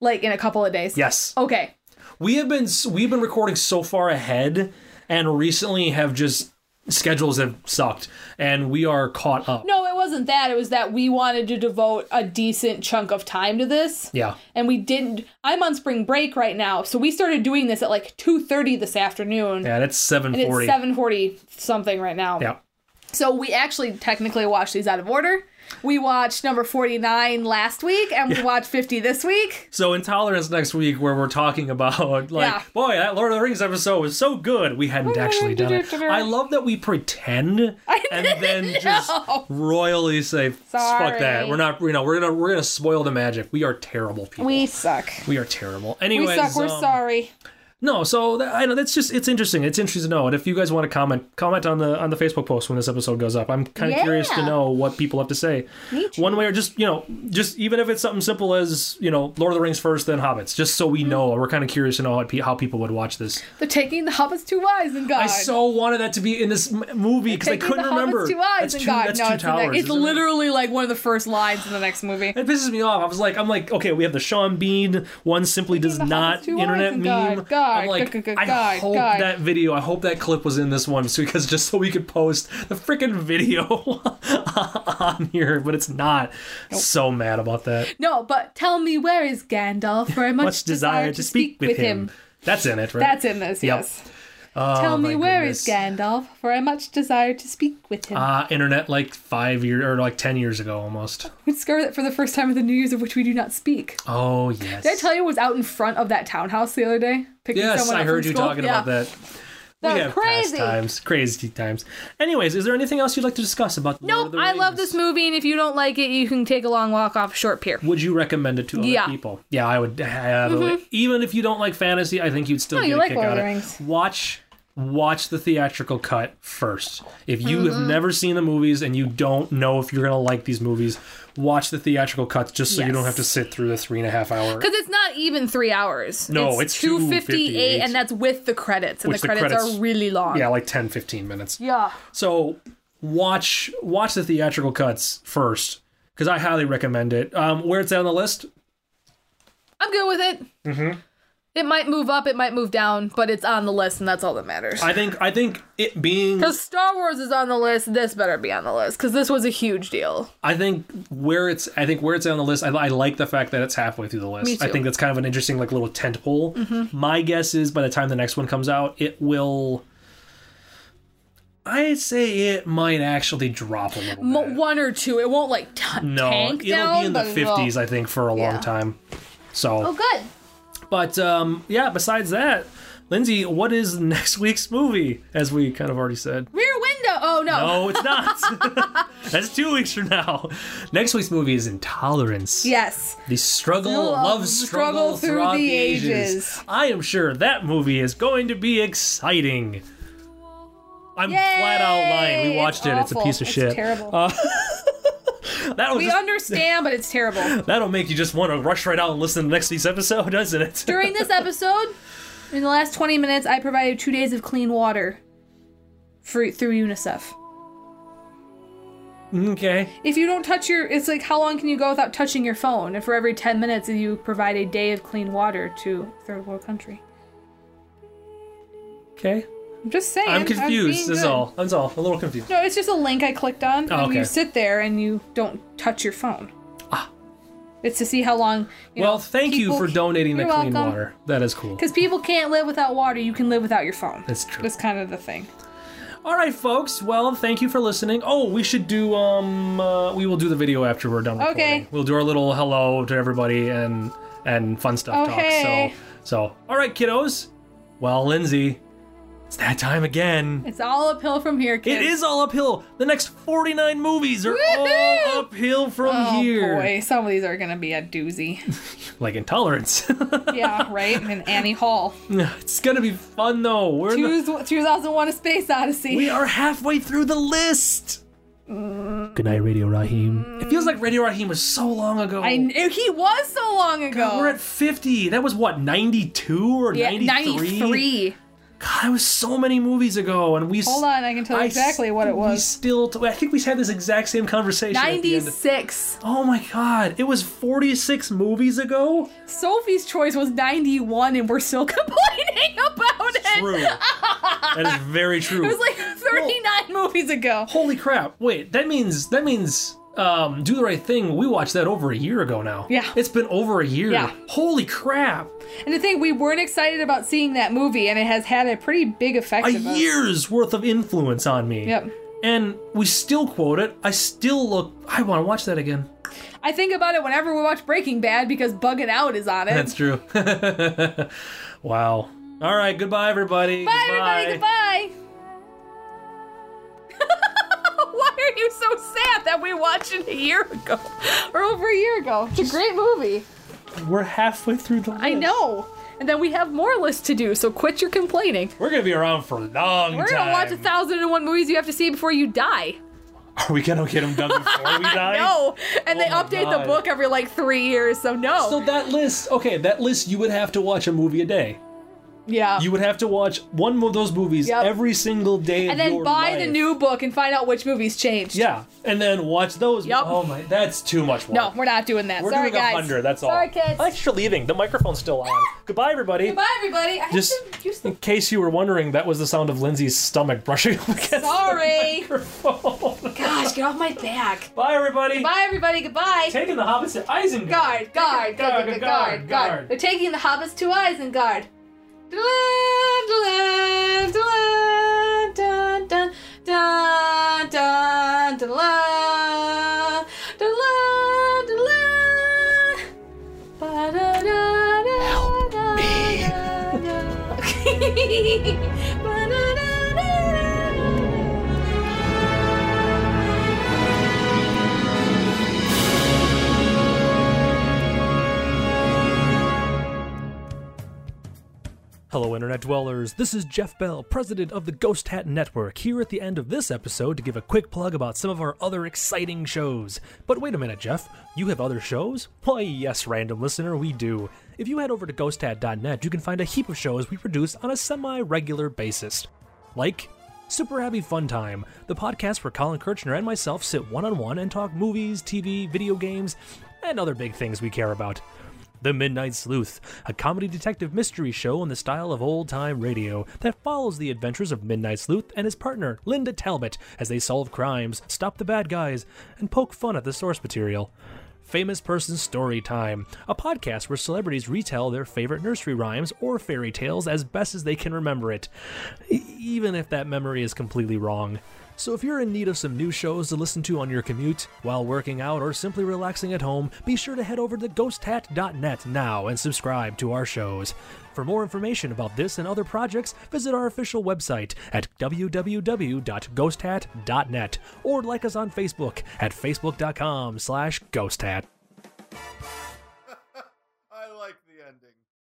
[SPEAKER 4] like in a couple of days?
[SPEAKER 3] Yes,
[SPEAKER 4] Okay.
[SPEAKER 3] we have been we've been recording so far ahead, and recently have just schedules have sucked, and we are caught up.
[SPEAKER 4] No, it wasn't that. It was that we wanted to devote a decent chunk of time to this.
[SPEAKER 3] Yeah.
[SPEAKER 4] And we didn't. I'm on spring break right now, so we started doing this at like 2:30 this afternoon.
[SPEAKER 3] Yeah, that's seven
[SPEAKER 4] And
[SPEAKER 3] forty.
[SPEAKER 4] it's 7:40 something right now.
[SPEAKER 3] Yeah.
[SPEAKER 4] So we actually technically watched these out of order. We watched number 49 last week and we watched 50 this week.
[SPEAKER 3] So intolerance next week, where we're talking about <laughs> like,
[SPEAKER 4] Yeah.
[SPEAKER 3] boy, that Lord of the Rings episode was so good. We hadn't actually done it. I <laughs> love that we pretend and then just royally say, "Fuck that." We're not. You know, we're gonna we're gonna spoil the magic. We are terrible people.
[SPEAKER 4] We suck.
[SPEAKER 3] We are terrible. Anyways, We
[SPEAKER 4] suck. We're
[SPEAKER 3] um,
[SPEAKER 4] sorry.
[SPEAKER 3] No, so that, I know that's just it's interesting. It's interesting to know. And if you guys want to comment, comment on the on the Facebook post when this episode goes up. I'm kind of
[SPEAKER 4] Yeah.
[SPEAKER 3] curious to know what people have to say. One way or just you know, just even if it's something simple as you know, Lord of the Rings first, then Hobbits, just so
[SPEAKER 4] Mm-hmm.
[SPEAKER 3] we know. We're kind of curious to know how, how people would watch this.
[SPEAKER 4] They're taking the hobbits to Isengard.
[SPEAKER 3] I so wanted that to be in this movie because I couldn't
[SPEAKER 4] the
[SPEAKER 3] remember.
[SPEAKER 4] to wise
[SPEAKER 3] That's
[SPEAKER 4] and
[SPEAKER 3] two,
[SPEAKER 4] God.
[SPEAKER 3] that's
[SPEAKER 4] no,
[SPEAKER 3] two
[SPEAKER 4] it's,
[SPEAKER 3] towers.
[SPEAKER 4] it's
[SPEAKER 3] isn't it?
[SPEAKER 4] literally like one of the first lines in the next movie.
[SPEAKER 3] It pisses me off. I was like, I'm like, okay, we have the Sean Bean one simply does not internet meme.
[SPEAKER 4] God,
[SPEAKER 3] I'm like,
[SPEAKER 4] God,
[SPEAKER 3] I hope
[SPEAKER 4] God.
[SPEAKER 3] that video, I hope that clip was in this one, so because just so we could post the freaking video <laughs> on here, but it's not. So mad about that.
[SPEAKER 4] No, but tell me where is Gandalf? For I <laughs> much,
[SPEAKER 3] Much desire to speak with him. That's in it, right?
[SPEAKER 4] That's in this,
[SPEAKER 3] Yep.
[SPEAKER 4] yes.
[SPEAKER 3] Oh,
[SPEAKER 4] Tell me where is
[SPEAKER 3] goodness.
[SPEAKER 4] Gandalf? For I much desire to speak with him.
[SPEAKER 3] Uh, internet like five years or like ten years ago almost. <laughs>
[SPEAKER 4] we discovered that for the first time with the New Year's of which we do not speak.
[SPEAKER 3] Oh yes.
[SPEAKER 4] Did I tell you I was out in front of that townhouse the other day? Picking
[SPEAKER 3] Yes,
[SPEAKER 4] someone
[SPEAKER 3] I heard you
[SPEAKER 4] school?
[SPEAKER 3] talking
[SPEAKER 4] Yeah.
[SPEAKER 3] about that.
[SPEAKER 4] That
[SPEAKER 3] we have
[SPEAKER 4] crazy.
[SPEAKER 3] times, crazy times. Anyways, is there anything else you'd like to discuss about?
[SPEAKER 4] Nope, I love this movie, and if you don't like it, you can take a long walk off a short pier.
[SPEAKER 3] Would you recommend it to other
[SPEAKER 4] Yeah. Mm-hmm.
[SPEAKER 3] people? Yeah, I would. Have Even if you don't like fantasy, I think you'd still
[SPEAKER 4] No,
[SPEAKER 3] get
[SPEAKER 4] you
[SPEAKER 3] a
[SPEAKER 4] like
[SPEAKER 3] kick
[SPEAKER 4] Lord
[SPEAKER 3] out
[SPEAKER 4] of
[SPEAKER 3] it.
[SPEAKER 4] Rings.
[SPEAKER 3] Watch, watch the theatrical cut first. If you have
[SPEAKER 4] Mm-hmm.
[SPEAKER 3] never seen the movies and you don't know if you're gonna like these movies, watch the theatrical cuts just so you don't have to sit through the three and a half hour.
[SPEAKER 4] Because it's not even three hours.
[SPEAKER 3] No, it's
[SPEAKER 4] two fifty
[SPEAKER 3] 2:58.
[SPEAKER 4] and that's with the credits, and the
[SPEAKER 3] the
[SPEAKER 4] credits,
[SPEAKER 3] credits-
[SPEAKER 4] are really long.
[SPEAKER 3] Yeah, like 10, 15 minutes.
[SPEAKER 4] Yeah.
[SPEAKER 3] So watch watch the theatrical cuts first because I highly recommend it. Um, where it's on the list,
[SPEAKER 4] I'm good with it. Mm-hmm. It might move up, it might move down, but it's on the list, and that's all that matters.
[SPEAKER 3] I think I think it being
[SPEAKER 4] Because Star Wars is on the list, this better be on the list, because this was a huge deal.
[SPEAKER 3] I think where it's I think where it's on the list. I, I like the fact that it's halfway through the list.
[SPEAKER 4] Me
[SPEAKER 3] I
[SPEAKER 4] too. Mm-hmm.
[SPEAKER 3] think that's kind of an interesting like little tent pole. My guess is by the time the next one comes out, it will. I'd say it might actually drop a little bit.
[SPEAKER 4] one or two. It won't like t-
[SPEAKER 3] No,
[SPEAKER 4] tank
[SPEAKER 3] it'll
[SPEAKER 4] down,
[SPEAKER 3] be in the
[SPEAKER 4] but it will-
[SPEAKER 3] fifties, I think, for a
[SPEAKER 4] Yeah.
[SPEAKER 3] long time. So,
[SPEAKER 4] Oh, good.
[SPEAKER 3] But um, yeah. Besides that, Lindsay, what is next week's movie? As we kind of already said.
[SPEAKER 4] Rear window. Oh no.
[SPEAKER 3] No, it's <laughs> not. <laughs> That's two weeks from now. Next week's movie is Intolerance.
[SPEAKER 4] Yes.
[SPEAKER 3] The struggle,
[SPEAKER 4] Struggle-
[SPEAKER 3] love struggle,
[SPEAKER 4] struggle through the
[SPEAKER 3] ages.
[SPEAKER 4] ages.
[SPEAKER 3] I am sure that movie is going to be exciting. I'm flat out lying. We
[SPEAKER 4] Yay!
[SPEAKER 3] watched it. It's a piece of
[SPEAKER 4] It's
[SPEAKER 3] shit.
[SPEAKER 4] Terrible. <laughs> <laughs>
[SPEAKER 3] That'll
[SPEAKER 4] we
[SPEAKER 3] just,
[SPEAKER 4] understand, but it's terrible. <laughs>
[SPEAKER 3] that'll make you just want to rush right out and listen to next week's episode, <laughs> doesn't it?
[SPEAKER 4] During this episode, In the last 20 minutes, I provided two days of clean water for, through UNICEF.
[SPEAKER 3] Okay.
[SPEAKER 4] If you don't touch your, it's like how long can you go without touching your phone? And for every 10 minutes, you provide a day of clean water to third world country.
[SPEAKER 3] Okay.
[SPEAKER 4] I'm just saying.
[SPEAKER 3] I'm confused. That's all. That's all. A little confused.
[SPEAKER 4] No, it's just a link I clicked on,
[SPEAKER 3] Oh,
[SPEAKER 4] and
[SPEAKER 3] okay.
[SPEAKER 4] you sit there and you don't touch your phone. Ah. It's to see how long. You
[SPEAKER 3] well,
[SPEAKER 4] know,
[SPEAKER 3] thank you
[SPEAKER 4] people-
[SPEAKER 3] for donating the
[SPEAKER 4] You're
[SPEAKER 3] clean
[SPEAKER 4] welcome.
[SPEAKER 3] water. That is cool.
[SPEAKER 4] Because people can't live without water, you can live without your phone.
[SPEAKER 3] That's true.
[SPEAKER 4] That's kind of the thing.
[SPEAKER 3] All right, folks. Well, thank you for listening. Oh, we should do um uh, we will do the video after we're done recording.
[SPEAKER 4] Okay.
[SPEAKER 3] We'll do our little hello to everybody and and fun stuff
[SPEAKER 4] Okay.
[SPEAKER 3] talk. So so all right, kiddos. Well, Lindsay, it's that time again.
[SPEAKER 4] It's all uphill from here, kids.
[SPEAKER 3] It is all uphill. The next 49 movies are all uphill from here.
[SPEAKER 4] Oh
[SPEAKER 3] here.
[SPEAKER 4] boy, some of these are gonna be a doozy. <laughs>
[SPEAKER 3] Like intolerance. <laughs>
[SPEAKER 4] yeah, right. And Annie Hall,
[SPEAKER 3] it's gonna be fun though. We're the-
[SPEAKER 4] 2001: A Space Odyssey.
[SPEAKER 3] We are halfway through the list. Mm. Good night, Radio Raheem. It feels like Radio Raheem was so long ago.
[SPEAKER 4] I kn- eh, he was so long ago.
[SPEAKER 3] We're at 50. That was what, 92 or
[SPEAKER 4] yeah,
[SPEAKER 3] 93?
[SPEAKER 4] 93.
[SPEAKER 3] God, it was so many movies ago, and we.
[SPEAKER 4] Hold on, I can tell you
[SPEAKER 3] I
[SPEAKER 4] exactly what it was.
[SPEAKER 3] We still. T- I think we had this exact same conversation. at the end.
[SPEAKER 4] 96.
[SPEAKER 3] Oh my God! It was 46 movies ago.
[SPEAKER 4] Sophie's Choice was 91, and we're still <laughs> complaining about it.
[SPEAKER 3] True. that is very true. <laughs>
[SPEAKER 4] It was like 39 movies ago.
[SPEAKER 3] Holy crap! Wait, that means that means um, do the right thing. We watched that over a year ago now.
[SPEAKER 4] Yeah.
[SPEAKER 3] it's been over a year.
[SPEAKER 4] Yeah.
[SPEAKER 3] Holy crap!
[SPEAKER 4] And the thing, we weren't excited about seeing that movie, and it has had a pretty big effect.
[SPEAKER 3] A year's worth of influence on me.
[SPEAKER 4] Yep.
[SPEAKER 3] And we still quote it. I still look. I want to watch that again.
[SPEAKER 4] I think about it whenever we watch Breaking Bad because Bugging Out is on it.
[SPEAKER 3] That's true. <laughs> wow. All right. Goodbye, everybody.
[SPEAKER 4] Bye, everybody. Goodbye. <laughs> are you so sad that we watched it a year ago or over a year ago? It's a great movie.
[SPEAKER 3] We're halfway through the list.
[SPEAKER 4] I know. And then we have more lists to do, so quit your complaining.
[SPEAKER 3] We're gonna be around for a long time.
[SPEAKER 4] We're
[SPEAKER 3] time.
[SPEAKER 4] gonna watch a thousand and one movies you have to see before you die.
[SPEAKER 3] Are we gonna get them done before we <laughs> die?
[SPEAKER 4] No, and they
[SPEAKER 3] Oh my
[SPEAKER 4] update
[SPEAKER 3] God.
[SPEAKER 4] the book every like three years, so no.
[SPEAKER 3] So that list, okay, that list, you would have to watch a movie a day.
[SPEAKER 4] Yeah.
[SPEAKER 3] You would have to watch one of those movies
[SPEAKER 4] Yep.
[SPEAKER 3] every single day
[SPEAKER 4] and then buy the new book and find out which movies changed.
[SPEAKER 3] Yeah, and then watch those.
[SPEAKER 4] Yep.
[SPEAKER 3] Oh my, that's too much work.
[SPEAKER 4] No, we're not doing that.
[SPEAKER 3] We're
[SPEAKER 4] Sorry,
[SPEAKER 3] doing a
[SPEAKER 4] guys.
[SPEAKER 3] hundred. That's all.
[SPEAKER 4] Sorry, kids.
[SPEAKER 3] Thanks for leaving. The microphone's still on. <laughs> Goodbye, everybody.
[SPEAKER 4] Goodbye, everybody. I
[SPEAKER 3] Just
[SPEAKER 4] the
[SPEAKER 3] in case you were wondering, that was the sound of Lindsay's stomach brushing <laughs> up against
[SPEAKER 4] Sorry.
[SPEAKER 3] the microphone. <laughs>
[SPEAKER 4] Gosh, get off my back.
[SPEAKER 3] Bye, everybody.
[SPEAKER 4] Bye, everybody. Goodbye.
[SPEAKER 3] Taking the hobbits to Isengard.
[SPEAKER 4] Guard, guard, guard, guard, guard,
[SPEAKER 3] guard, guard.
[SPEAKER 4] They're taking the hobbits to Isengard.
[SPEAKER 3] Help me. <laughs> <laughs> Hello, Internet dwellers. This is Jeff Bell, president of the Ghost Hat Network, here at the end of this episode to give a quick plug about some of our other exciting shows. But wait a minute, Jeff. You have other shows? Why, yes, random listener, we do. If you head over to ghosthat.net, you can find a heap of shows we produce on a semi regular basis. Like Super Happy Fun Time, the podcast where Colin Kirchner and myself sit one on one and talk movies, TV, video games, and other big things we care about. The Midnight Sleuth, a comedy detective mystery show in the style of old time radio that follows the adventures of Midnight Sleuth and his partner, Linda Talbot, as they solve crimes, stop the bad guys, and poke fun at the source material. Famous Person Story Time, a podcast where celebrities retell their favorite nursery rhymes or fairy tales as best as they can remember it, even if that memory is completely wrong. So if you're in need of some new shows to listen to on your commute, while working out, or simply relaxing at home, be sure to head over to ghosthat.net now and subscribe to our shows. For more information about this and other projects, visit our official website at www.ghosthat.net or like us on Facebook at facebook.com slash ghosthat.